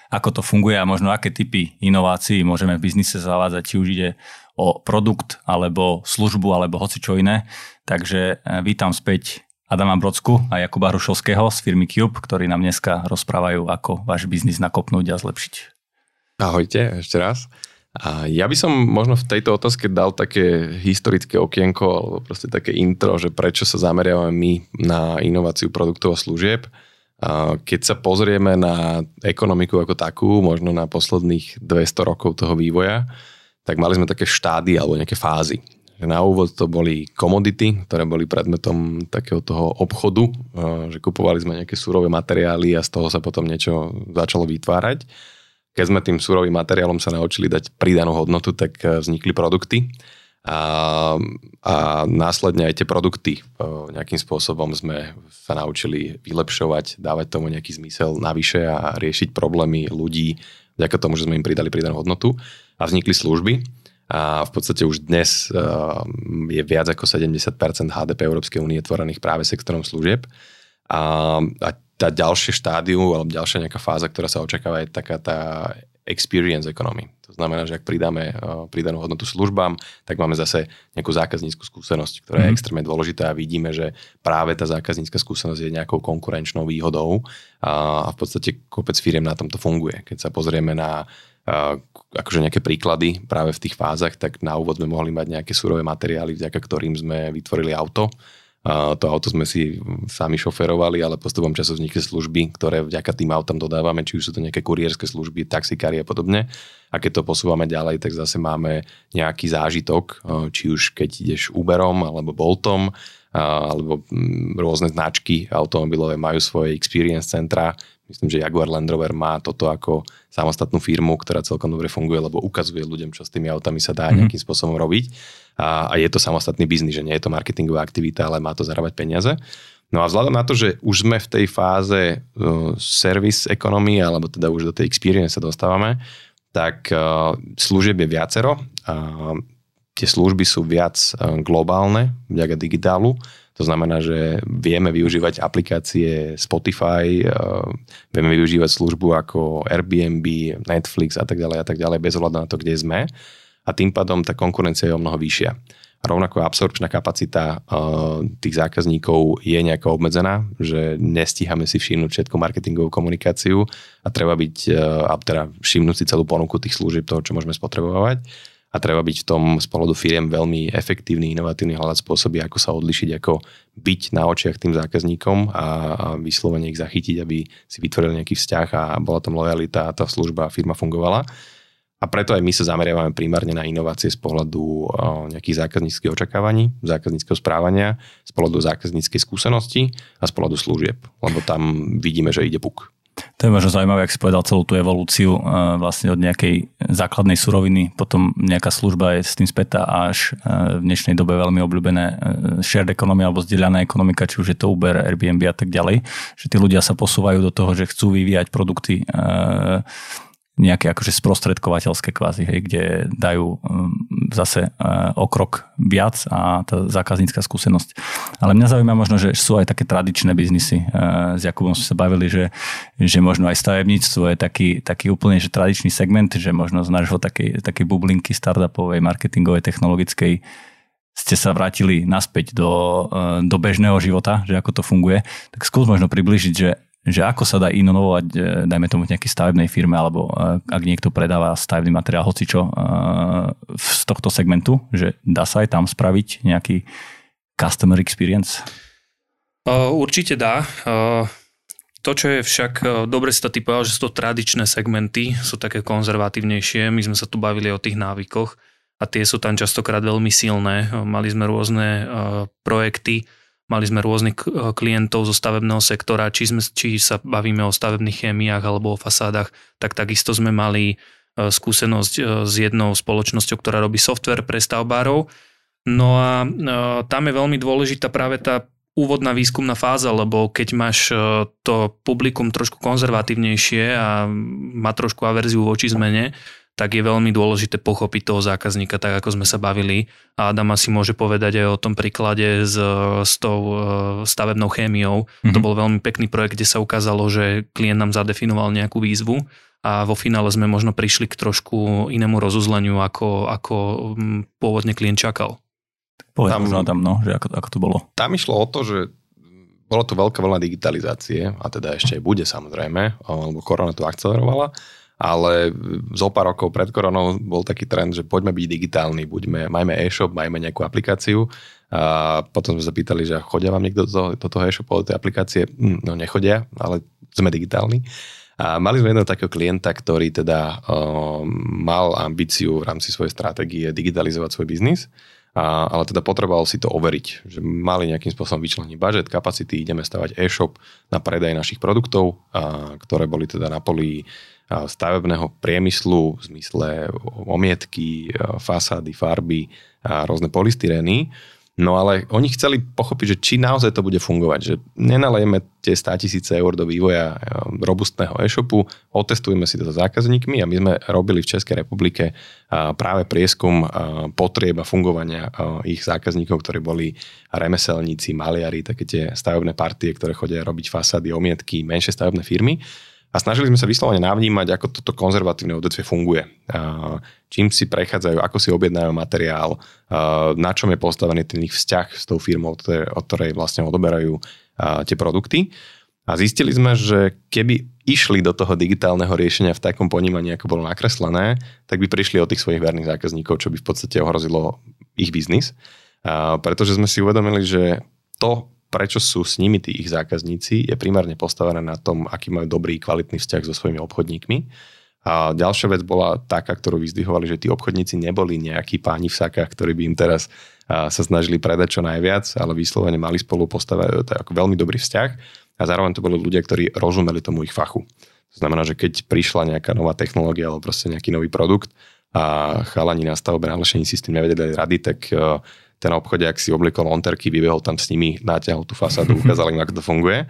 ako to funguje a možno aké typy inovácií môžeme v biznise zavádzať, či už ide o produkt alebo službu alebo hoci čo iné. Takže vítam späť Adama Brodsku a Jakuba Hrušovského z firmy Cube, ktorí nám dneska rozprávajú, ako váš biznis nakopnúť a zlepšiť. Ahojte ešte raz. A ja by som možno v tejto otázke dal také historické okienko alebo proste také intro, že prečo sa zameriavame my na inováciu produktov a služieb. A keď sa pozrieme na ekonomiku ako takú, možno na posledných 200 rokov toho vývoja, tak mali sme také štády alebo nejaké fázy. Na úvod to boli komodity, ktoré boli predmetom takého toho obchodu, že kupovali sme nejaké surové materiály a z toho sa potom niečo začalo vytvárať. Keď sme tým surovým materiálom sa naučili dať pridanú hodnotu, tak e, vznikli produkty a, a následne aj tie produkty e, nejakým spôsobom sme sa naučili vylepšovať, dávať tomu nejaký zmysel navyše a riešiť problémy ľudí vďaka tomu, že sme im pridali pridanú hodnotu a vznikli služby. A v podstate už dnes uh, je viac ako 70% HDP Európskej únie tvorených práve sektorom služieb. A, a tá ďalšie štádium alebo ďalšia nejaká fáza, ktorá sa očakáva, je taká tá experience economy. To znamená, že ak pridáme uh, pridanú hodnotu službám, tak máme zase nejakú zákazníckú skúsenosť, ktorá mm-hmm. je mhm. extrémne dôležitá a vidíme, že práve tá zákaznícka skúsenosť je nejakou konkurenčnou výhodou a, a v podstate kopec firiem na tomto funguje. Keď sa pozrieme na akože nejaké príklady práve v tých fázach, tak na úvod sme mohli mať nejaké surové materiály, vďaka ktorým sme vytvorili auto. A to auto sme si sami šoferovali, ale postupom času vznikli služby, ktoré vďaka tým autom dodávame, či už sú to nejaké kuriérske služby, taxikári a podobne. A keď to posúvame ďalej, tak zase máme nejaký zážitok, či už keď ideš Uberom alebo Boltom, alebo mm, rôzne značky automobilové majú svoje experience centra, Myslím, že Jaguar Land Rover má toto ako samostatnú firmu, ktorá celkom dobre funguje, lebo ukazuje ľuďom, čo s tými autami sa dá mm-hmm. nejakým spôsobom robiť. A, a je to samostatný biznis, že nie je to marketingová aktivita, ale má to zarábať peniaze. No a vzhľadom na to, že už sme v tej fáze uh, service ekonomie, alebo teda už do tej experience sa dostávame, tak uh, služieb je viacero. Uh, tie služby sú viac uh, globálne, vďaka digitálu to znamená, že vieme využívať aplikácie Spotify, eh, vieme využívať službu ako Airbnb, Netflix a tak ďalej a tak ďalej, bez ohľadu na to, kde sme. A tým pádom tá konkurencia je o mnoho vyššia. A rovnako absorpčná kapacita uh, tých zákazníkov je nejako obmedzená, že nestíhame si všimnúť všetko marketingovú komunikáciu a treba byť, uh, teda všimnúť si celú ponuku tých služieb toho, čo môžeme spotrebovať a treba byť v tom z pohľadu firiem veľmi efektívny, inovatívny, hľadať spôsoby, ako sa odlišiť, ako byť na očiach tým zákazníkom a, a vyslovene ich zachytiť, aby si vytvorili nejaký vzťah a bola tam lojalita a tá služba a firma fungovala. A preto aj my sa zameriavame primárne na inovácie z pohľadu nejakých zákazníckých očakávaní, zákazníckého správania, z pohľadu zákazníckej skúsenosti a z pohľadu služieb, lebo tam vidíme, že ide puk. To je možno zaujímavé, ak si povedal celú tú evolúciu e, vlastne od nejakej základnej suroviny, potom nejaká služba je s tým spätá až e, v dnešnej dobe veľmi obľúbené e, shared economy alebo zdieľaná ekonomika, či už je to Uber, Airbnb a tak ďalej, že tí ľudia sa posúvajú do toho, že chcú vyvíjať produkty nejaké akože sprostredkovateľské kvázi, hej, kde dajú um, zase uh, o krok viac a tá zákaznícka skúsenosť. Ale mňa zaujíma možno, že sú aj také tradičné biznisy. Uh, s Jakubom sme sa bavili, že, že možno aj stavebníctvo je taký, taký úplne že tradičný segment, že možno z nášho takej, takej bublinky startupovej, marketingovej, technologickej ste sa vrátili naspäť do, uh, do bežného života, že ako to funguje, tak skús možno približiť, že že ako sa dá inovovať, e, dajme tomu v nejakej stavebnej firme, alebo e, ak niekto predáva stavebný materiál, hocičo e, z tohto segmentu, že dá sa aj tam spraviť nejaký customer experience? Určite dá. To, čo je však, dobre si to ty povedal, že sú to tradičné segmenty, sú také konzervatívnejšie. My sme sa tu bavili o tých návykoch a tie sú tam častokrát veľmi silné. Mali sme rôzne projekty, Mali sme rôznych eh, klientov zo stavebného sektora, či, sme, či sa bavíme o stavebných chémiách alebo o fasádach, tak takisto sme mali eh, skúsenosť eh, s jednou spoločnosťou, ktorá robí software pre stavbárov. No a tam je veľmi dôležitá práve tá úvodná výskumná fáza, lebo keď máš to publikum trošku konzervatívnejšie a má trošku averziu voči zmene, tak je veľmi dôležité pochopiť toho zákazníka, tak ako sme sa bavili. A Adam asi môže povedať aj o tom príklade s, s tou e, stavebnou chémiou. Mm-hmm. To bol veľmi pekný projekt, kde sa ukázalo, že klient nám zadefinoval nejakú výzvu a vo finále sme možno prišli k trošku inému rozuzleniu, ako, ako pôvodne klient čakal. Povedz tam, tam, no, že ako, ako to bolo. Tam išlo o to, že bolo to veľká vlna digitalizácie a teda ešte aj bude samozrejme, lebo korona to akcelerovala ale zo pár rokov pred koronou bol taký trend, že poďme byť digitálni, buďme, majme e-shop, majme nejakú aplikáciu a potom sme sa pýtali, že chodia vám niekto do, do toho e-shopu, do tej aplikácie? Hm, no nechodia, ale sme digitálni. A mali sme jedného takého klienta, ktorý teda um, mal ambíciu v rámci svojej stratégie digitalizovať svoj biznis, a, ale teda potreboval si to overiť, že mali nejakým spôsobom vyčleniť budget, kapacity, ideme stavať e-shop na predaj našich produktov, a, ktoré boli teda na poli stavebného priemyslu v zmysle omietky, fasády, farby a rôzne polystyrény. No ale oni chceli pochopiť, že či naozaj to bude fungovať, že nenalejeme tie 100 tisíce eur do vývoja robustného e-shopu, otestujeme si to so zákazníkmi a my sme robili v Českej republike práve prieskum potrieb a fungovania ich zákazníkov, ktorí boli remeselníci, maliari, také tie stavebné partie, ktoré chodia robiť fasády, omietky, menšie stavebné firmy a snažili sme sa vyslovene navnímať, ako toto konzervatívne odvetvie funguje. Čím si prechádzajú, ako si objednajú materiál, na čom je postavený ten ich vzťah s tou firmou, od ktorej vlastne odoberajú tie produkty. A zistili sme, že keby išli do toho digitálneho riešenia v takom ponímaní, ako bolo nakreslené, tak by prišli od tých svojich verných zákazníkov, čo by v podstate ohrozilo ich biznis. Pretože sme si uvedomili, že to, prečo sú s nimi tí ich zákazníci, je primárne postavené na tom, aký majú dobrý, kvalitný vzťah so svojimi obchodníkmi. A ďalšia vec bola taká, ktorú vyzdvihovali, že tí obchodníci neboli nejakí páni v sakách, ktorí by im teraz sa snažili predať čo najviac, ale vyslovene mali spolu postavené ako veľmi dobrý vzťah a zároveň to boli ľudia, ktorí rozumeli tomu ich fachu. To znamená, že keď prišla nejaká nová technológia alebo proste nejaký nový produkt a chalani na stavbe na s tým nevedeli rady, tak ten obchod, ak si oblikol onterky, vybehol tam s nimi, náťahol tú fasádu, ukázal im, ako to funguje.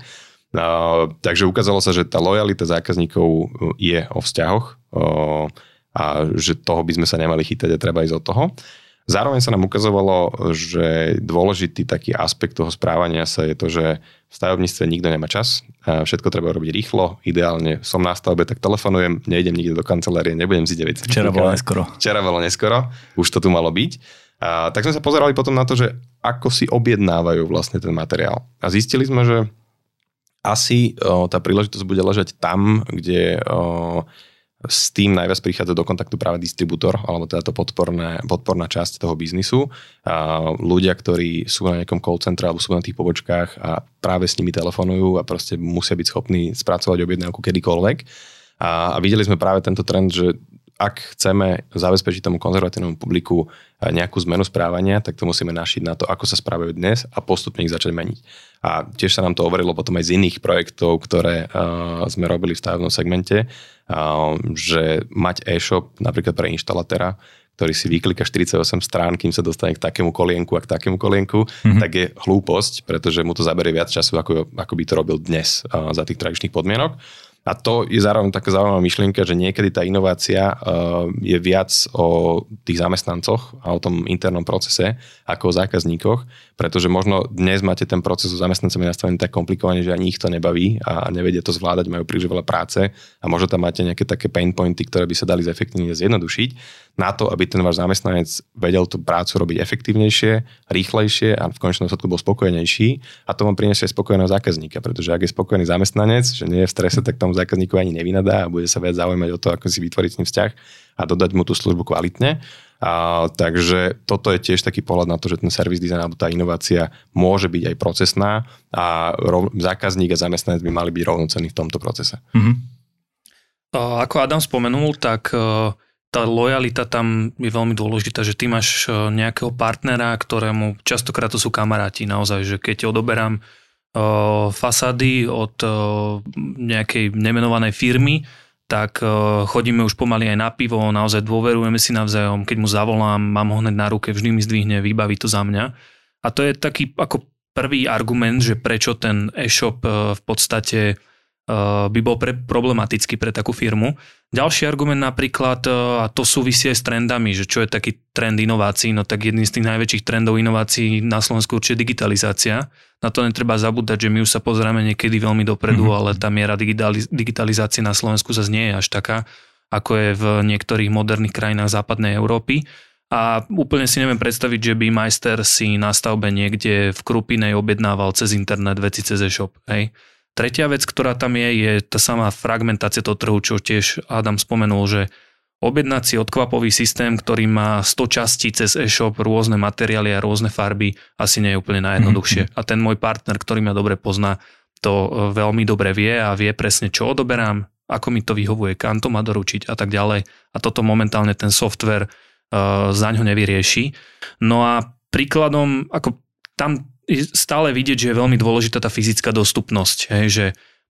Uh, takže ukázalo sa, že tá lojalita zákazníkov je o vzťahoch uh, a že toho by sme sa nemali chytať a treba ísť od toho. Zároveň sa nám ukazovalo, že dôležitý taký aspekt toho správania sa je to, že v stavebníctve nikto nemá čas. A všetko treba robiť rýchlo. Ideálne som na stavbe, tak telefonujem, nejdem nikde do kancelárie, nebudem si 9. Včera bolo neskoro. Včera bolo neskoro, už to tu malo byť. A tak sme sa pozerali potom na to, že ako si objednávajú vlastne ten materiál. A zistili sme, že asi o, tá príležitosť bude ležať tam, kde o, s tým najviac prichádza do kontaktu práve distribútor, alebo teda to podporné, podporná časť toho biznisu. A ľudia, ktorí sú na nejakom call centre alebo sú na tých pobočkách a práve s nimi telefonujú a proste musia byť schopní spracovať objednávku kedykoľvek. A, a videli sme práve tento trend, že ak chceme zabezpečiť tomu konzervatívnemu publiku eh, nejakú zmenu správania, tak to musíme našiť na to, ako sa správajú dnes a postupne ich začať meniť. A tiež sa nám to overilo potom aj z iných projektov, ktoré uh, sme robili v stavebnom segmente, uh, že mať e-shop napríklad pre inštalatéra, ktorý si vyklika 48 strán, kým sa dostane k takému kolienku a k takému kolienku, mm-hmm. tak je hlúposť, pretože mu to zaberie viac času, ako, ako by to robil dnes uh, za tých tradičných podmienok. A to je zároveň taká zaujímavá myšlienka, že niekedy tá inovácia uh, je viac o tých zamestnancoch a o tom internom procese ako o zákazníkoch, pretože možno dnes máte ten proces s zamestnancami nastavený tak komplikovane, že ani ich to nebaví a nevedia to zvládať, majú príliš veľa práce a možno tam máte nejaké také pain pointy, ktoré by sa dali zefektívne zjednodušiť na to, aby ten váš zamestnanec vedel tú prácu robiť efektívnejšie, rýchlejšie a v konečnom dôsledku bol spokojnejší a to vám priniesie spokojného zákazníka, pretože ak je spokojný zamestnanec, že nie je v strese, tak tomu zákazníkovi ani nevynadá a bude sa viac zaujímať o to, ako si vytvoriť s ním vzťah a dodať mu tú službu kvalitne. A, takže toto je tiež taký pohľad na to, že ten servis design alebo tá inovácia môže byť aj procesná a rov, zákazník a zamestnanec by mali byť rovnocenní v tomto procese. Mm-hmm. Ako Adam spomenul, tak e, tá lojalita tam je veľmi dôležitá, že ty máš e, nejakého partnera, ktorému častokrát to sú kamaráti naozaj, že keď odoberám fasády od nejakej nemenovanej firmy, tak chodíme už pomaly aj na pivo, naozaj dôverujeme si navzájom, keď mu zavolám, mám ho hneď na ruke, vždy mi zdvihne, vybaví to za mňa. A to je taký ako prvý argument, že prečo ten e-shop v podstate by bol pre, problematický pre takú firmu. Ďalší argument napríklad, a to súvisí aj s trendami, že čo je taký trend inovácií, no tak jedným z tých najväčších trendov inovácií na Slovensku určite digitalizácia. Na to netreba zabúdať, že my už sa pozeráme niekedy veľmi dopredu, mm-hmm. ale tá miera digitalizácie na Slovensku zase nie je až taká, ako je v niektorých moderných krajinách západnej Európy. A úplne si neviem predstaviť, že by majster si na stavbe niekde v Krupinej objednával cez internet veci cez e-shop. Hej? Tretia vec, ktorá tam je, je tá samá fragmentácia toho trhu, čo tiež Adam spomenul, že objednať si odkvapový systém, ktorý má 100 častí cez e-shop, rôzne materiály a rôzne farby, asi nie je úplne najjednoduchšie. Mm-hmm. A ten môj partner, ktorý ma dobre pozná, to e, veľmi dobre vie a vie presne, čo odoberám, ako mi to vyhovuje, kam to má doručiť a tak ďalej. A toto momentálne ten software uh, za ňo nevyrieši. No a príkladom, ako tam stále vidieť, že je veľmi dôležitá tá fyzická dostupnosť. Hej, že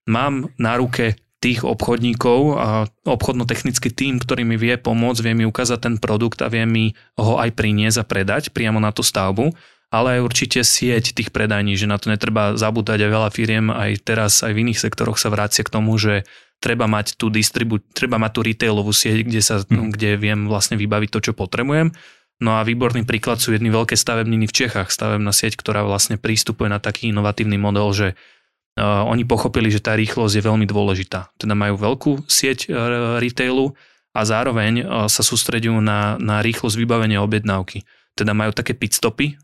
mám na ruke tých obchodníkov a obchodno-technický tým, ktorý mi vie pomôcť, vie mi ukázať ten produkt a vie mi ho aj priniesť a predať priamo na tú stavbu, ale aj určite sieť tých predajní, že na to netreba zabúdať a veľa firiem aj teraz aj v iných sektoroch sa vrácia k tomu, že treba mať tú distribu- treba mať tú retailovú sieť, kde, sa, mm. kde viem vlastne vybaviť to, čo potrebujem No a výborný príklad sú jedny veľké stavebniny v Čechách, stavebná sieť, ktorá vlastne prístupuje na taký inovatívny model, že uh, oni pochopili, že tá rýchlosť je veľmi dôležitá. Teda majú veľkú sieť uh, retailu a zároveň uh, sa sústredujú na, na rýchlosť vybavenia objednávky. Teda majú také pitstopy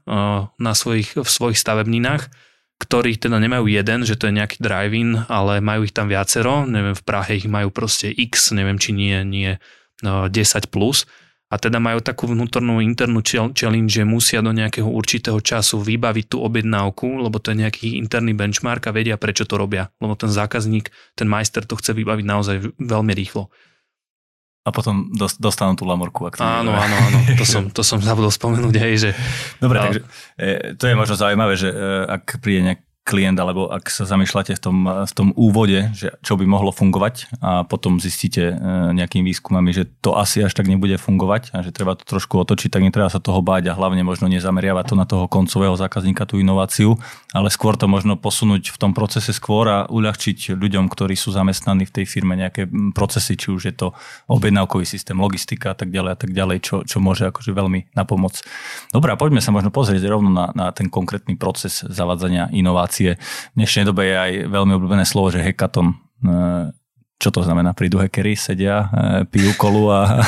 na svojich, v svojich stavebninách, ktorých teda nemajú jeden, že to je nejaký drive-in, ale majú ich tam viacero. Neviem, v Prahe ich majú proste X, neviem, či nie, nie uh, 10+. Plus a teda majú takú vnútornú internú challenge, že musia do nejakého určitého času vybaviť tú objednávku, lebo to je nejaký interný benchmark a vedia, prečo to robia. Lebo ten zákazník, ten majster to chce vybaviť naozaj veľmi rýchlo. A potom dostanú tú lamorku. Ak to áno, áno, áno, to som, to som zabudol spomenúť aj, že... Dobre, takže e, to je možno zaujímavé, že e, ak príde nejak klient, alebo ak sa zamýšľate v tom, v tom úvode, že čo by mohlo fungovať a potom zistíte e, nejakými výskumami, že to asi až tak nebude fungovať a že treba to trošku otočiť, tak netreba sa toho báť a hlavne možno nezameriavať to na toho koncového zákazníka, tú inováciu, ale skôr to možno posunúť v tom procese skôr a uľahčiť ľuďom, ktorí sú zamestnaní v tej firme nejaké procesy, či už je to objednávkový systém, logistika a tak ďalej a tak ďalej, čo, čo môže akože veľmi napomôcť. Dobre, a poďme sa možno pozrieť rovno na, na ten konkrétny proces zavádzania inovácií inovácie. V dnešnej dobe je aj veľmi obľúbené slovo, že hackathon. E, čo to znamená? Prídu hackery, sedia, e, pijú kolu a,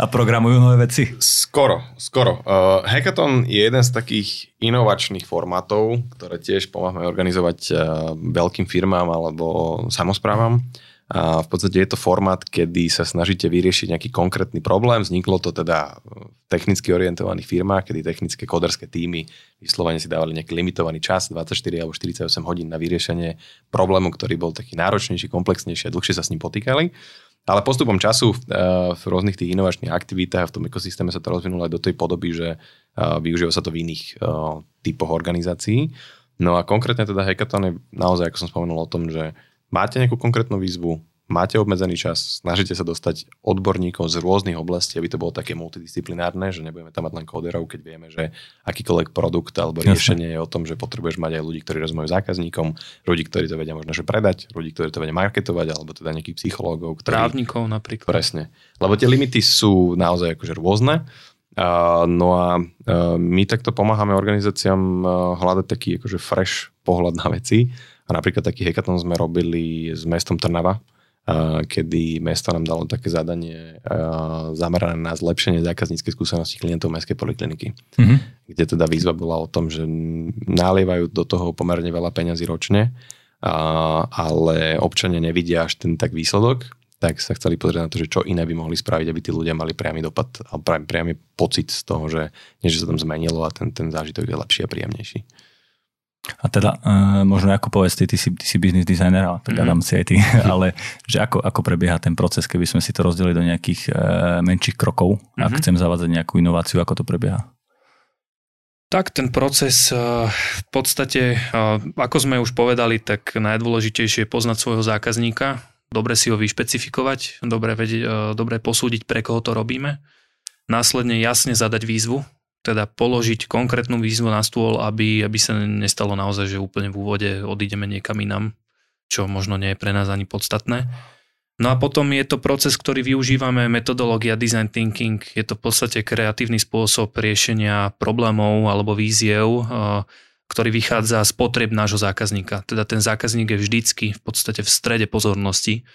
a programujú nové veci? Skoro, skoro. Uh, hackathon je jeden z takých inovačných formátov, ktoré tiež pomáhame organizovať uh, veľkým firmám alebo samozprávam. A v podstate je to formát, kedy sa snažíte vyriešiť nejaký konkrétny problém. Vzniklo to teda v technicky orientovaných firmách, kedy technické koderské týmy vyslovene si dávali nejaký limitovaný čas, 24 alebo 48 hodín na vyriešenie problému, ktorý bol taký náročnejší, komplexnejší a dlhšie sa s ním potýkali. Ale postupom času v rôznych tých inovačných aktivitách v tom ekosystéme sa to rozvinulo aj do tej podoby, že využíva sa to v iných typoch organizácií. No a konkrétne teda hackathon je naozaj, ako som spomenul o tom, že máte nejakú konkrétnu výzvu, máte obmedzený čas, snažíte sa dostať odborníkov z rôznych oblastí, aby to bolo také multidisciplinárne, že nebudeme tam mať len kóderov, keď vieme, že akýkoľvek produkt alebo riešenie je o tom, že potrebuješ mať aj ľudí, ktorí rozumejú zákazníkom, ľudí, ktorí to vedia možno že predať, ľudí, ktorí to vedia marketovať, alebo teda nejakých psychológov. Ktorí... Právnikov napríklad. Presne. Lebo tie limity sú naozaj akože rôzne. No a uh, my takto pomáhame organizáciám uh, hľadať taký akože fresh pohľad na veci. A napríklad taký hackathon sme robili s mestom Trnava, kedy mesto nám dalo také zadanie zamerané na zlepšenie zákazníckej skúsenosti klientov mestskej polikliniky. Mm-hmm. Kde teda výzva bola o tom, že nalievajú do toho pomerne veľa peňazí ročne, ale občania nevidia až ten tak výsledok, tak sa chceli pozrieť na to, že čo iné by mohli spraviť, aby tí ľudia mali priamy dopad a priamy pocit z toho, že niečo sa tam zmenilo a ten, ten zážitok je lepší a príjemnejší. A teda, uh, možno ako povedz, ty, ty, si, ty si business designer, ale tak mm-hmm. si aj ty, ale že ako, ako prebieha ten proces, keby sme si to rozdelili do nejakých uh, menších krokov, mm-hmm. ak chcem zavádzať nejakú inováciu, ako to prebieha? Tak ten proces uh, v podstate, ako sme už povedali, tak najdôležitejšie je poznať svojho zákazníka, dobre si ho vyšpecifikovať, dobre, vedieť, uh, dobre posúdiť, pre koho to robíme, následne jasne zadať výzvu, teda položiť konkrétnu výzvu na stôl, aby, aby sa nestalo naozaj, že úplne v úvode odídeme niekam inam, čo možno nie je pre nás ani podstatné. No a potom je to proces, ktorý využívame, metodológia design thinking, je to v podstate kreatívny spôsob riešenia problémov alebo víziev, eh, ktorý vychádza z potreb nášho zákazníka. Teda ten zákazník je vždycky v podstate v strede pozornosti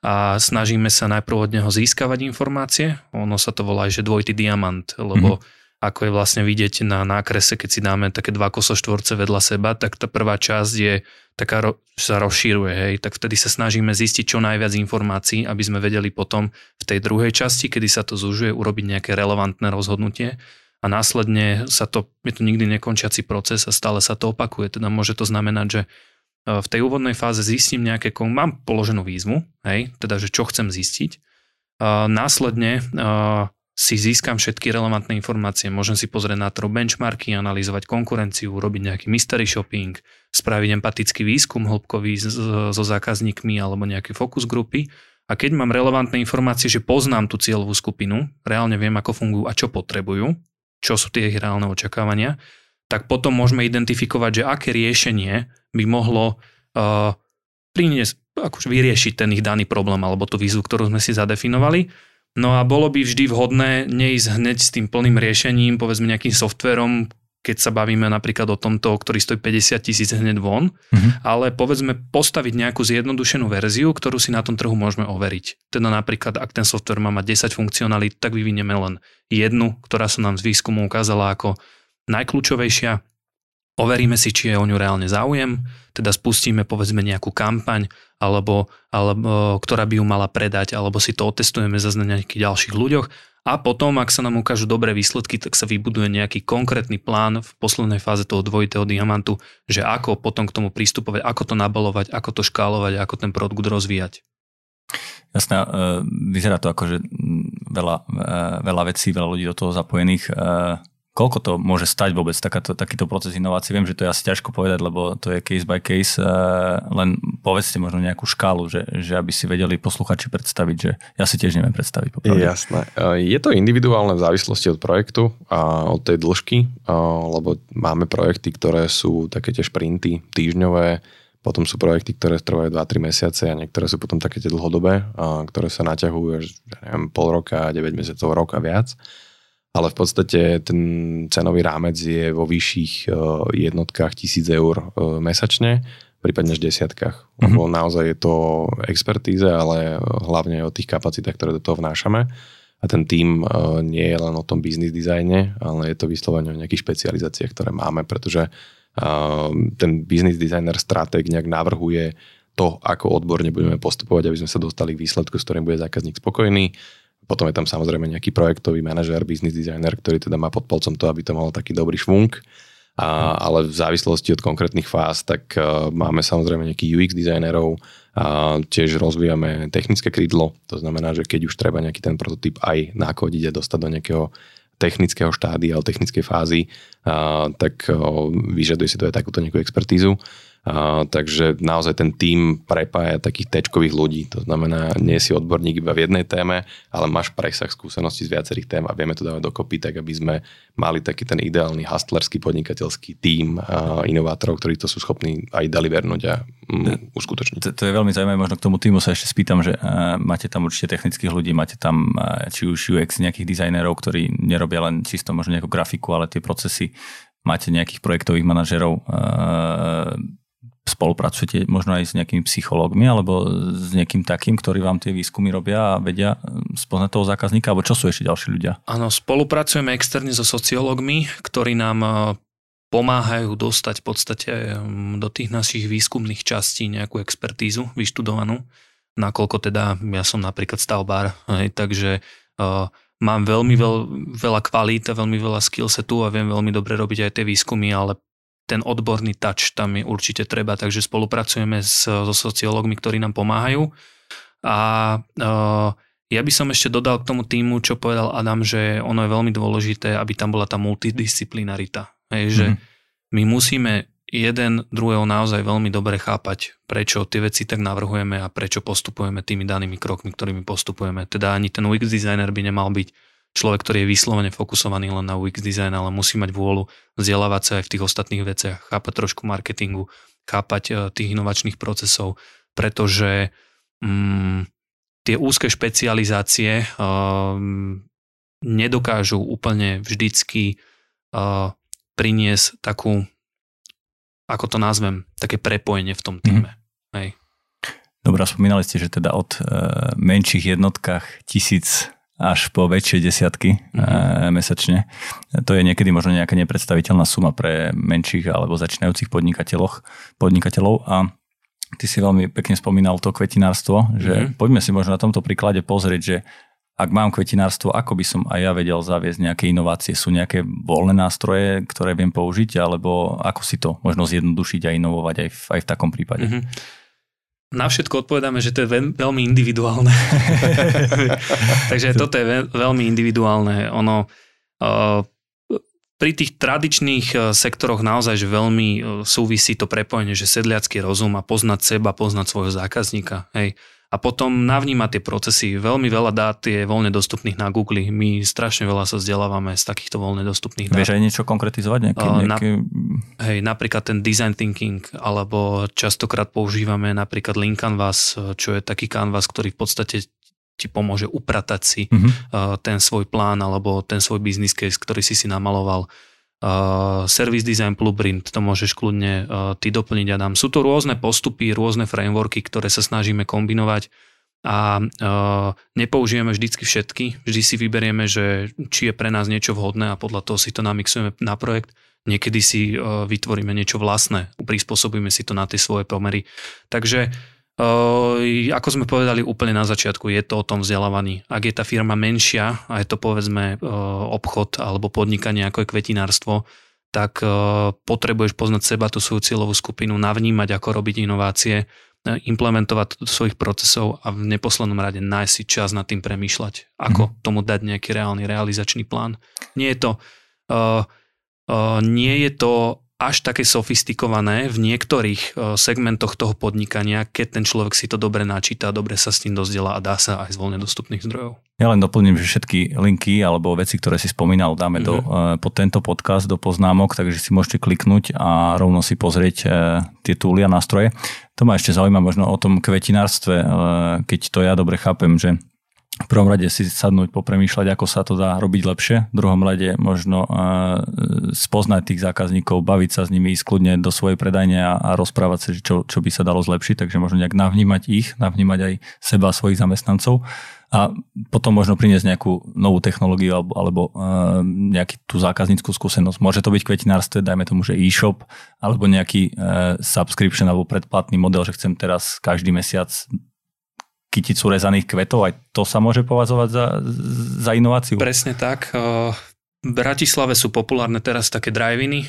a snažíme sa najprv od neho získavať informácie. Ono sa to volá, že dvojitý diamant, lebo mm-hmm ako je vlastne vidieť na nákrese, keď si dáme také dva kosoštvorce vedľa seba, tak tá prvá časť je taká, sa rozšíruje, hej, tak vtedy sa snažíme zistiť čo najviac informácií, aby sme vedeli potom v tej druhej časti, kedy sa to zužuje, urobiť nejaké relevantné rozhodnutie a následne sa to, je to nikdy nekončiaci proces a stále sa to opakuje. Teda môže to znamenať, že e, v tej úvodnej fáze zistím nejaké, mám položenú výzvu, hej, teda, že čo chcem zistiť. Následne si získam všetky relevantné informácie, môžem si pozrieť na trhu benchmarky, analyzovať konkurenciu, robiť nejaký mystery shopping, spraviť empatický výskum hĺbkový so zákazníkmi alebo nejaké focus grupy. A keď mám relevantné informácie, že poznám tú cieľovú skupinu, reálne viem, ako fungujú a čo potrebujú, čo sú tie ich reálne očakávania, tak potom môžeme identifikovať, že aké riešenie by mohlo uh, priniesť, akože vyriešiť ten ich daný problém alebo tú výzvu, ktorú sme si zadefinovali. No a bolo by vždy vhodné neísť hneď s tým plným riešením, povedzme nejakým softverom, keď sa bavíme napríklad o tomto, ktorý stojí 50 tisíc hneď von, mm-hmm. ale povedzme postaviť nejakú zjednodušenú verziu, ktorú si na tom trhu môžeme overiť. Teda napríklad, ak ten software má mať 10 funkcionalít, tak vyvinieme len jednu, ktorá sa nám z výskumu ukázala ako najkľúčovejšia overíme si, či je o ňu reálne záujem, teda spustíme povedzme nejakú kampaň, alebo, alebo ktorá by ju mala predať, alebo si to otestujeme zase na nejakých ďalších ľuďoch a potom, ak sa nám ukážu dobré výsledky, tak sa vybuduje nejaký konkrétny plán v poslednej fáze toho dvojitého diamantu, že ako potom k tomu prístupovať, ako to nabalovať, ako to škálovať, ako ten produkt rozvíjať. Jasné, e, vyzerá to ako, že veľa, e, veľa vecí, veľa ľudí do toho zapojených. Koľko to môže stať vôbec takáto, takýto proces inovácie? Viem, že to je asi ťažko povedať, lebo to je case by case, eh, len povedzte možno nejakú škálu, že, že aby si vedeli posluchači predstaviť, že ja si tiež neviem predstaviť. Popravde. Jasné. Eh, je to individuálne v závislosti od projektu a od tej dĺžky, eh, lebo máme projekty, ktoré sú také tie šprinty týždňové, potom sú projekty, ktoré trvajú 2-3 mesiace a niektoré sú potom také tie dlhodobé, ktoré sa naťahujú až neviem, pol roka, 9 mesiacov, rok a viac ale v podstate ten cenový rámec je vo vyšších e, jednotkách tisíc eur e, mesačne, prípadne až desiatkách. Mm-hmm. Lebo naozaj je to expertíze, ale hlavne o tých kapacitách, ktoré do toho vnášame. A ten tím e, nie je len o tom business dizajne, ale je to vyslovene o nejakých špecializáciách, ktoré máme, pretože ten business designer, stratég nejak navrhuje to, ako odborne budeme postupovať, aby sme sa dostali k výsledku, s ktorým bude zákazník spokojný potom je tam samozrejme nejaký projektový manažer, business designer, ktorý teda má pod palcom to, aby to malo taký dobrý švung. a, ale v závislosti od konkrétnych fáz, tak uh, máme samozrejme nejakých UX dizajnerov, a tiež rozvíjame technické krídlo, to znamená, že keď už treba nejaký ten prototyp aj nakodiť a dostať do nejakého technického štádia alebo technickej fázy, a, tak o, vyžaduje si to aj takúto nejakú expertízu. A, takže naozaj ten tím prepája takých tečkových ľudí. To znamená, nie si odborník iba v jednej téme, ale máš presah skúseností z viacerých tém a vieme to dávať dokopy, tak aby sme mali taký ten ideálny hustlerský podnikateľský tím a inovátorov, ktorí to sú schopní aj delivernúť a mm, uskutočniť. To, to je veľmi zaujímavé, možno k tomu týmu sa ešte spýtam, že uh, máte tam určite technických ľudí, máte tam uh, či už UX nejakých dizajnerov, ktorí nerobia len čisto možno nejakú grafiku, ale tie procesy máte nejakých projektových manažerov, spolupracujete možno aj s nejakými psychológmi alebo s nejakým takým, ktorí vám tie výskumy robia a vedia hm, spoznať toho zákazníka, alebo čo sú ešte ďalší ľudia? Áno, spolupracujeme externe so sociológmi, ktorí nám e, pomáhajú dostať v podstate hm, do tých našich výskumných častí nejakú expertízu vyštudovanú, nakoľko teda ja som napríklad stavbár, hej, takže uh, mám veľmi veľ, veľa kvalít a veľmi veľa skillsetu a viem veľmi dobre robiť aj tie výskumy, ale ten odborný touch tam je určite treba, takže spolupracujeme s, so sociológmi, ktorí nám pomáhajú. A uh, ja by som ešte dodal k tomu týmu, čo povedal Adam, že ono je veľmi dôležité, aby tam bola tá multidisciplinarita. Hej, že mm-hmm. my musíme jeden druhého naozaj veľmi dobre chápať, prečo tie veci tak navrhujeme a prečo postupujeme tými danými krokmi, ktorými postupujeme. Teda ani ten UX designer by nemal byť človek, ktorý je vyslovene fokusovaný len na UX design, ale musí mať vôľu vzdelávať sa aj v tých ostatných veciach, chápať trošku marketingu, chápať uh, tých inovačných procesov, pretože um, tie úzke špecializácie um, nedokážu úplne vždycky uh, priniesť takú, ako to nazvem, také prepojenie v tom mhm. týme. Mm. Hej. Dobre, spomínali ste, že teda od uh, menších jednotkách tisíc až po väčšie desiatky mm-hmm. mesačne. To je niekedy možno nejaká nepredstaviteľná suma pre menších alebo začínajúcich podnikateľov. podnikateľov a ty si veľmi pekne spomínal to kvetinárstvo, že mm-hmm. poďme si možno na tomto príklade pozrieť, že ak mám kvetinárstvo, ako by som aj ja vedel zaviesť nejaké inovácie? Sú nejaké voľné nástroje, ktoré viem použiť, alebo ako si to možno zjednodušiť a inovovať aj v, aj v takom prípade? Mm-hmm. Na všetko odpovedáme, že to je veľmi individuálne. Takže toto je veľmi individuálne. Ono, uh, pri tých tradičných uh, sektoroch naozaj že veľmi uh, súvisí to prepojenie, že sedliacký rozum a poznať seba, poznať svojho zákazníka. Hej a potom navníma tie procesy. Veľmi veľa dát je voľne dostupných na Google. My strašne veľa sa vzdelávame z takýchto voľne dostupných dát. Vieš aj niečo konkretizovať? Nejaké, nejaké... Na, hej, napríklad ten design thinking, alebo častokrát používame napríklad Link Canvas, čo je taký canvas, ktorý v podstate ti pomôže upratať si uh-huh. ten svoj plán alebo ten svoj business case, ktorý si si namaloval Service Design Blueprint, to môžeš kľudne uh, ty doplniť, Adam. Sú to rôzne postupy, rôzne frameworky, ktoré sa snažíme kombinovať a uh, nepoužijeme vždycky všetky, vždy si vyberieme, že či je pre nás niečo vhodné a podľa toho si to namixujeme na projekt. Niekedy si vytvoríme niečo vlastné, prispôsobíme si to na tie svoje pomery. Takže Uh, ako sme povedali úplne na začiatku, je to o tom vzdelávaní. Ak je tá firma menšia a je to povedzme uh, obchod alebo podnikanie ako je kvetinárstvo, tak uh, potrebuješ poznať seba, tú svoju cieľovú skupinu, navnímať, ako robiť inovácie, implementovať to do svojich procesov a v neposlednom rade nájsť si čas nad tým premýšľať, ako mm-hmm. tomu dať nejaký reálny realizačný plán. Nie je to, uh, uh, nie je to až také sofistikované v niektorých e, segmentoch toho podnikania, keď ten človek si to dobre načíta, dobre sa s tým dozdiela a dá sa aj z voľne dostupných zdrojov. Ja len doplním, že všetky linky alebo veci, ktoré si spomínal, dáme mm-hmm. do, mhm. pod tento podcast do poznámok, takže si môžete kliknúť a rovno si pozrieť e, tie túly a nástroje. To ma ešte zaujíma možno o tom kvetinárstve, keď to ja dobre chápem, že v prvom rade si sadnúť, popremýšľať, ako sa to dá robiť lepšie. V druhom rade možno uh, spoznať tých zákazníkov, baviť sa s nimi, ísť kľudne do svojej predajne a, a rozprávať sa, čo, čo by sa dalo zlepšiť. Takže možno nejak navnímať ich, navnímať aj seba, svojich zamestnancov a potom možno priniesť nejakú novú technológiu alebo, alebo uh, nejakú tú zákazníckú skúsenosť. Môže to byť kvetinárstve, dajme tomu, že e-shop, alebo nejaký uh, subscription alebo predplatný model, že chcem teraz každý mesiac kyticu rezaných kvetov, aj to sa môže považovať za, za inováciu? Presne tak. V Bratislave sú populárne teraz také drive-iny.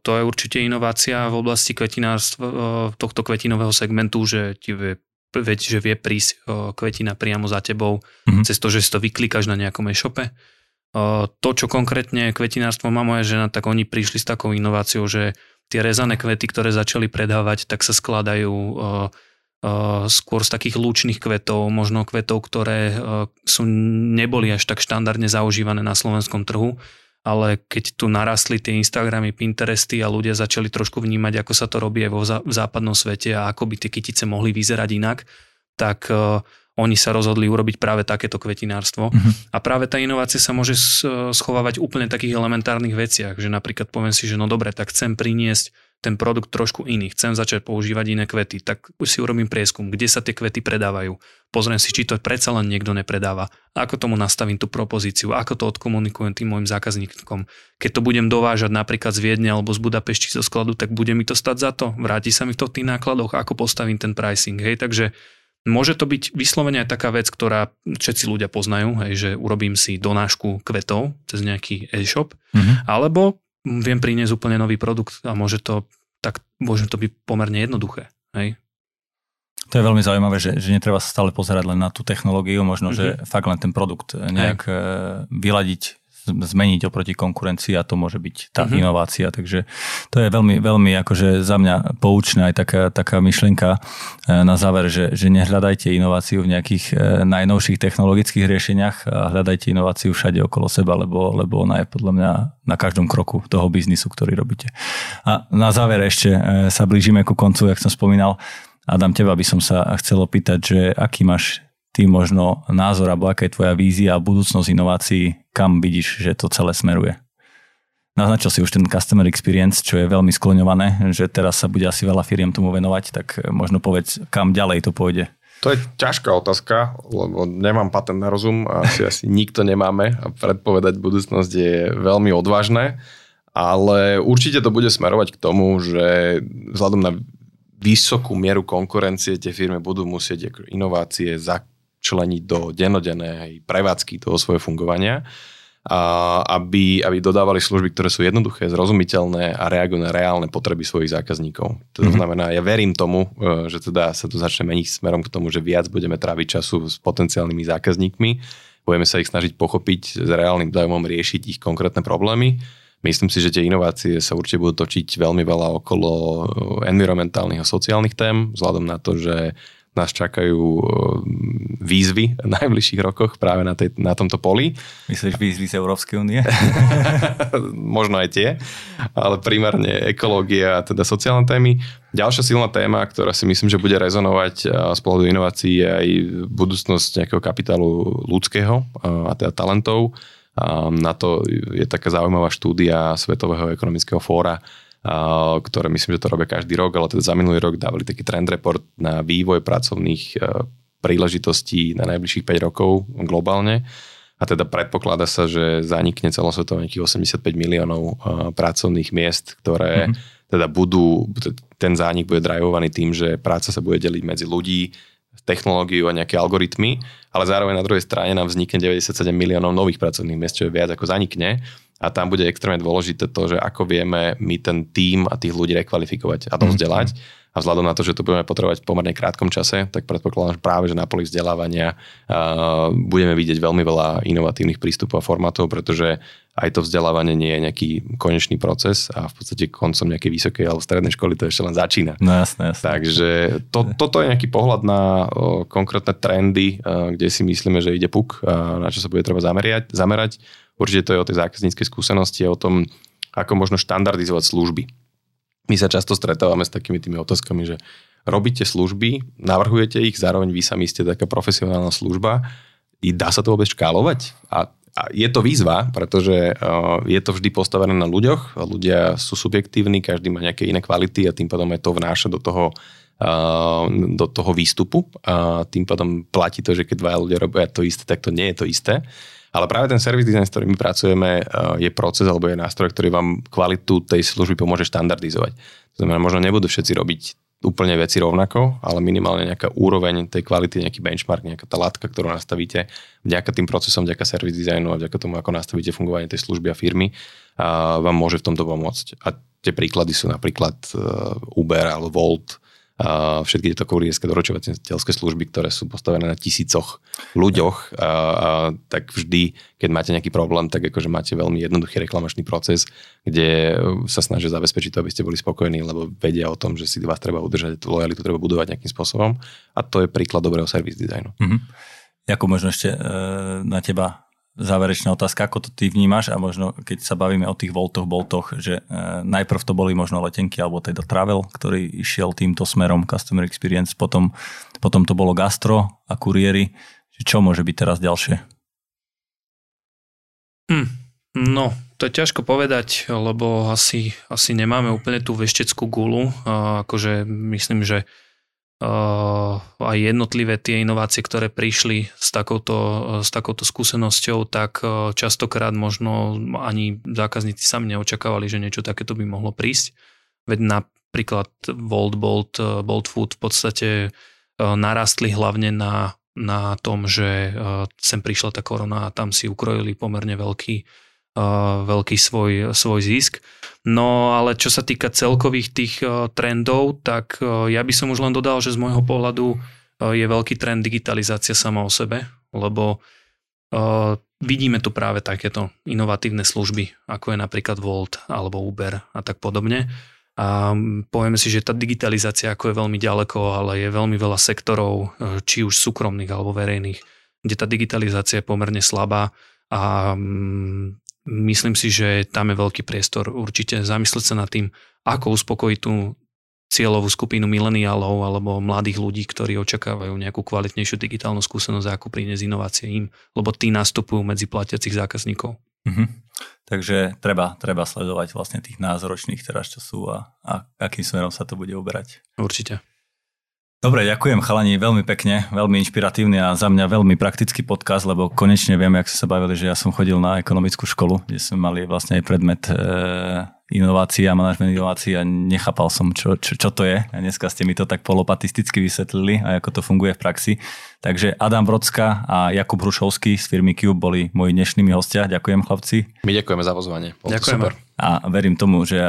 To je určite inovácia v oblasti kvetinárstva, tohto kvetinového segmentu, že ti vie, že vie prísť kvetina priamo za tebou, mm-hmm. cez to, že si to vyklikáš na nejakom e-shope. To, čo konkrétne kvetinárstvo má moja žena, tak oni prišli s takou inováciou, že tie rezané kvety, ktoré začali predávať, tak sa skladajú skôr z takých lúčných kvetov, možno kvetov, ktoré sú, neboli až tak štandardne zaužívané na slovenskom trhu, ale keď tu narastli tie Instagramy, Pinteresty a ľudia začali trošku vnímať, ako sa to robí aj vo v západnom svete a ako by tie kytice mohli vyzerať inak, tak oni sa rozhodli urobiť práve takéto kvetinárstvo. Uh-huh. A práve tá inovácia sa môže schovávať úplne v takých elementárnych veciach, že napríklad poviem si, že no dobre, tak chcem priniesť ten produkt trošku iný, chcem začať používať iné kvety, tak si urobím prieskum, kde sa tie kvety predávajú. Pozriem si, či to predsa len niekto nepredáva. Ako tomu nastavím tú propozíciu, ako to odkomunikujem tým môjim zákazníkom. Keď to budem dovážať napríklad z Viedne alebo z Budapešti zo skladu, tak bude mi to stať za to. Vráti sa mi to v tých nákladoch, ako postavím ten pricing. Hej, takže Môže to byť vyslovene aj taká vec, ktorá všetci ľudia poznajú, hej, že urobím si donášku kvetov cez nejaký e-shop, mm-hmm. alebo viem priniesť úplne nový produkt a môže to, tak, môže to byť pomerne jednoduché. Hej? To je veľmi zaujímavé, že, že netreba sa stále pozerať len na tú technológiu, možno, mm-hmm. že fakt len ten produkt nejak Hej. vyladiť zmeniť oproti konkurencii a to môže byť tá mm-hmm. inovácia. Takže to je veľmi, veľmi akože za mňa poučná aj taká, taká myšlienka e, na záver, že, že nehľadajte inováciu v nejakých e, najnovších technologických riešeniach a hľadajte inováciu všade okolo seba, lebo, lebo ona je podľa mňa na každom kroku toho biznisu, ktorý robíte. A na záver ešte e, sa blížime ku koncu, jak som spomínal. Adam, teba by som sa chcel opýtať, že aký máš ty možno názor, alebo aká je tvoja vízia a budúcnosť inovácií, kam vidíš, že to celé smeruje? Naznačil si už ten customer experience, čo je veľmi skloňované, že teraz sa bude asi veľa firiem tomu venovať, tak možno povedz, kam ďalej to pôjde. To je ťažká otázka, lebo nemám patent na rozum a asi, asi nikto nemáme a predpovedať budúcnosť je veľmi odvážne, ale určite to bude smerovať k tomu, že vzhľadom na vysokú mieru konkurencie tie firmy budú musieť inovácie členiť do denodennej prevádzky toho svojho fungovania, a aby, aby dodávali služby, ktoré sú jednoduché, zrozumiteľné a reagujú na reálne potreby svojich zákazníkov. To mm-hmm. znamená, ja verím tomu, e, že teda sa to začne meniť smerom k tomu, že viac budeme tráviť času s potenciálnymi zákazníkmi, budeme sa ich snažiť pochopiť s reálnym zájmom riešiť ich konkrétne problémy. Myslím si, že tie inovácie sa určite budú točiť veľmi veľa okolo environmentálnych a sociálnych tém, vzhľadom na to, že nás čakajú výzvy v najbližších rokoch práve na, tej, na tomto poli. Myslíš výzvy z Európskej únie? Možno aj tie, ale primárne ekológia a teda sociálne témy. Ďalšia silná téma, ktorá si myslím, že bude rezonovať z pohľadu inovácií je aj budúcnosť nejakého kapitálu ľudského a teda talentov. Na to je taká zaujímavá štúdia Svetového ekonomického fóra, ktoré myslím, že to robia každý rok, ale teda za minulý rok dávali taký trend report na vývoj pracovných e, príležitostí na najbližších 5 rokov globálne. A teda predpokladá sa, že zanikne celosvetovo nejakých 85 miliónov e, pracovných miest, ktoré mm-hmm. teda budú, ten zánik bude drajvovaný tým, že práca sa bude deliť medzi ľudí, technológiu a nejaké algoritmy, ale zároveň na druhej strane nám vznikne 97 miliónov nových pracovných miest, čo je viac ako zanikne a tam bude extrémne dôležité to, že ako vieme my ten tím a tých ľudí rekvalifikovať a dovzdelať. Mm-hmm. A vzhľadom na to, že to budeme potrebovať v pomerne krátkom čase, tak predpokladám, že práve že na poli vzdelávania uh, budeme vidieť veľmi veľa inovatívnych prístupov a formátov, pretože aj to vzdelávanie nie je nejaký konečný proces a v podstate koncom nejakej vysokej alebo strednej školy to ešte len začína. No jasné, jasné. Takže to, toto je nejaký pohľad na konkrétne trendy, kde si myslíme, že ide puk, na čo sa bude treba zamerať. zamerať. Určite to je o tej zákazníckej skúsenosti a o tom, ako možno štandardizovať služby. My sa často stretávame s takými tými otázkami, že robíte služby, navrhujete ich, zároveň vy sami ste taká profesionálna služba, i dá sa to vôbec škálovať? A, a je to výzva, pretože uh, je to vždy postavené na ľuďoch, ľudia sú subjektívni, každý má nejaké iné kvality a tým pádom aj to vnáša do toho uh, do toho výstupu a tým pádom platí to, že keď dva ľudia robia to isté, tak to nie je to isté. Ale práve ten service design, s ktorým pracujeme, eh, je proces alebo je nástroj, ktorý vám kvalitu tej služby pomôže štandardizovať. To znamená, možno nebudú všetci robiť úplne veci rovnako, ale minimálne nejaká úroveň tej kvality, nejaký benchmark, nejaká tá látka, ktorú nastavíte vďaka tým procesom, vďaka service designu a vďaka tomu, ako nastavíte fungovanie tej služby a firmy, a vám môže v tomto pomôcť. A tie príklady sú napríklad e, Uber alebo Volt, všetky tieto kurierské doručovateľské služby, ktoré sú postavené na tisícoch ľuďoch, a, a, tak vždy, keď máte nejaký problém, tak akože máte veľmi jednoduchý reklamačný proces, kde sa snažia zabezpečiť to, aby ste boli spokojní, lebo vedia o tom, že si vás treba udržať, lojalitu treba budovať nejakým spôsobom. A to je príklad dobrého service designu. Mm-hmm. Ako možno ešte e, na teba záverečná otázka, ako to ty vnímaš a možno keď sa bavíme o tých voltoch, boltoch, že e, najprv to boli možno letenky alebo teda travel, ktorý išiel týmto smerom customer experience, potom, potom to bolo gastro a kuriéry. Čo môže byť teraz ďalšie? Hm, no, to je ťažko povedať, lebo asi, asi nemáme úplne tú vešteckú gulu. A akože myslím, že aj jednotlivé tie inovácie, ktoré prišli s takouto, s takouto skúsenosťou, tak uh, častokrát možno ani zákazníci sami neočakávali, že niečo takéto by mohlo prísť. Veď napríklad Volt Bolt, Bolt Food v podstate narastli hlavne na, na tom, že sem prišla tá korona a tam si ukrojili pomerne veľký veľký svoj, svoj zisk. No ale čo sa týka celkových tých trendov, tak ja by som už len dodal, že z môjho pohľadu je veľký trend digitalizácia sama o sebe, lebo vidíme tu práve takéto inovatívne služby, ako je napríklad Volt alebo Uber a tak podobne. A povieme si, že tá digitalizácia ako je veľmi ďaleko, ale je veľmi veľa sektorov, či už súkromných alebo verejných, kde tá digitalizácia je pomerne slabá a myslím si, že tam je veľký priestor určite zamyslieť sa nad tým, ako uspokojiť tú cieľovú skupinu mileniálov alebo mladých ľudí, ktorí očakávajú nejakú kvalitnejšiu digitálnu skúsenosť, ako priniesť inovácie im, lebo tí nastupujú medzi platiacich zákazníkov. Mm-hmm. Takže treba, treba sledovať vlastne tých názoročných teraz, čo sú a, a akým smerom sa to bude uberať. Určite. Dobre, ďakujem chalani veľmi pekne, veľmi inšpiratívny a za mňa veľmi praktický podcast, lebo konečne viem, jak sa bavili, že ja som chodil na ekonomickú školu, kde sme mali vlastne aj predmet e, inovácií a manažment inovácií a nechápal som, čo, čo, čo to je. A dneska ste mi to tak polopatisticky vysvetlili a ako to funguje v praxi. Takže Adam Vrocka a Jakub Hrušovský z firmy Cube boli moji dnešnými hostia. Ďakujem chlapci. My ďakujeme za pozvanie. Ďakujem. Super. A verím tomu, že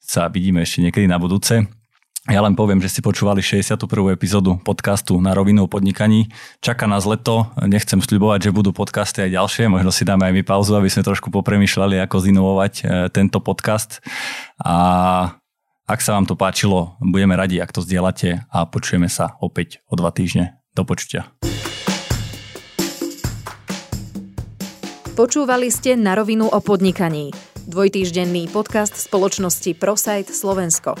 sa vidíme ešte niekedy na budúce. Ja len poviem, že si počúvali 61. epizódu podcastu na rovinu o podnikaní. Čaká nás leto, nechcem sľubovať, že budú podcasty aj ďalšie, možno si dáme aj my pauzu, aby sme trošku popremýšľali, ako zinovovať e, tento podcast. A ak sa vám to páčilo, budeme radi, ak to zdieľate a počujeme sa opäť o dva týždne. Do počutia. Počúvali ste na rovinu o podnikaní. Dvojtýždenný podcast spoločnosti ProSite Slovensko.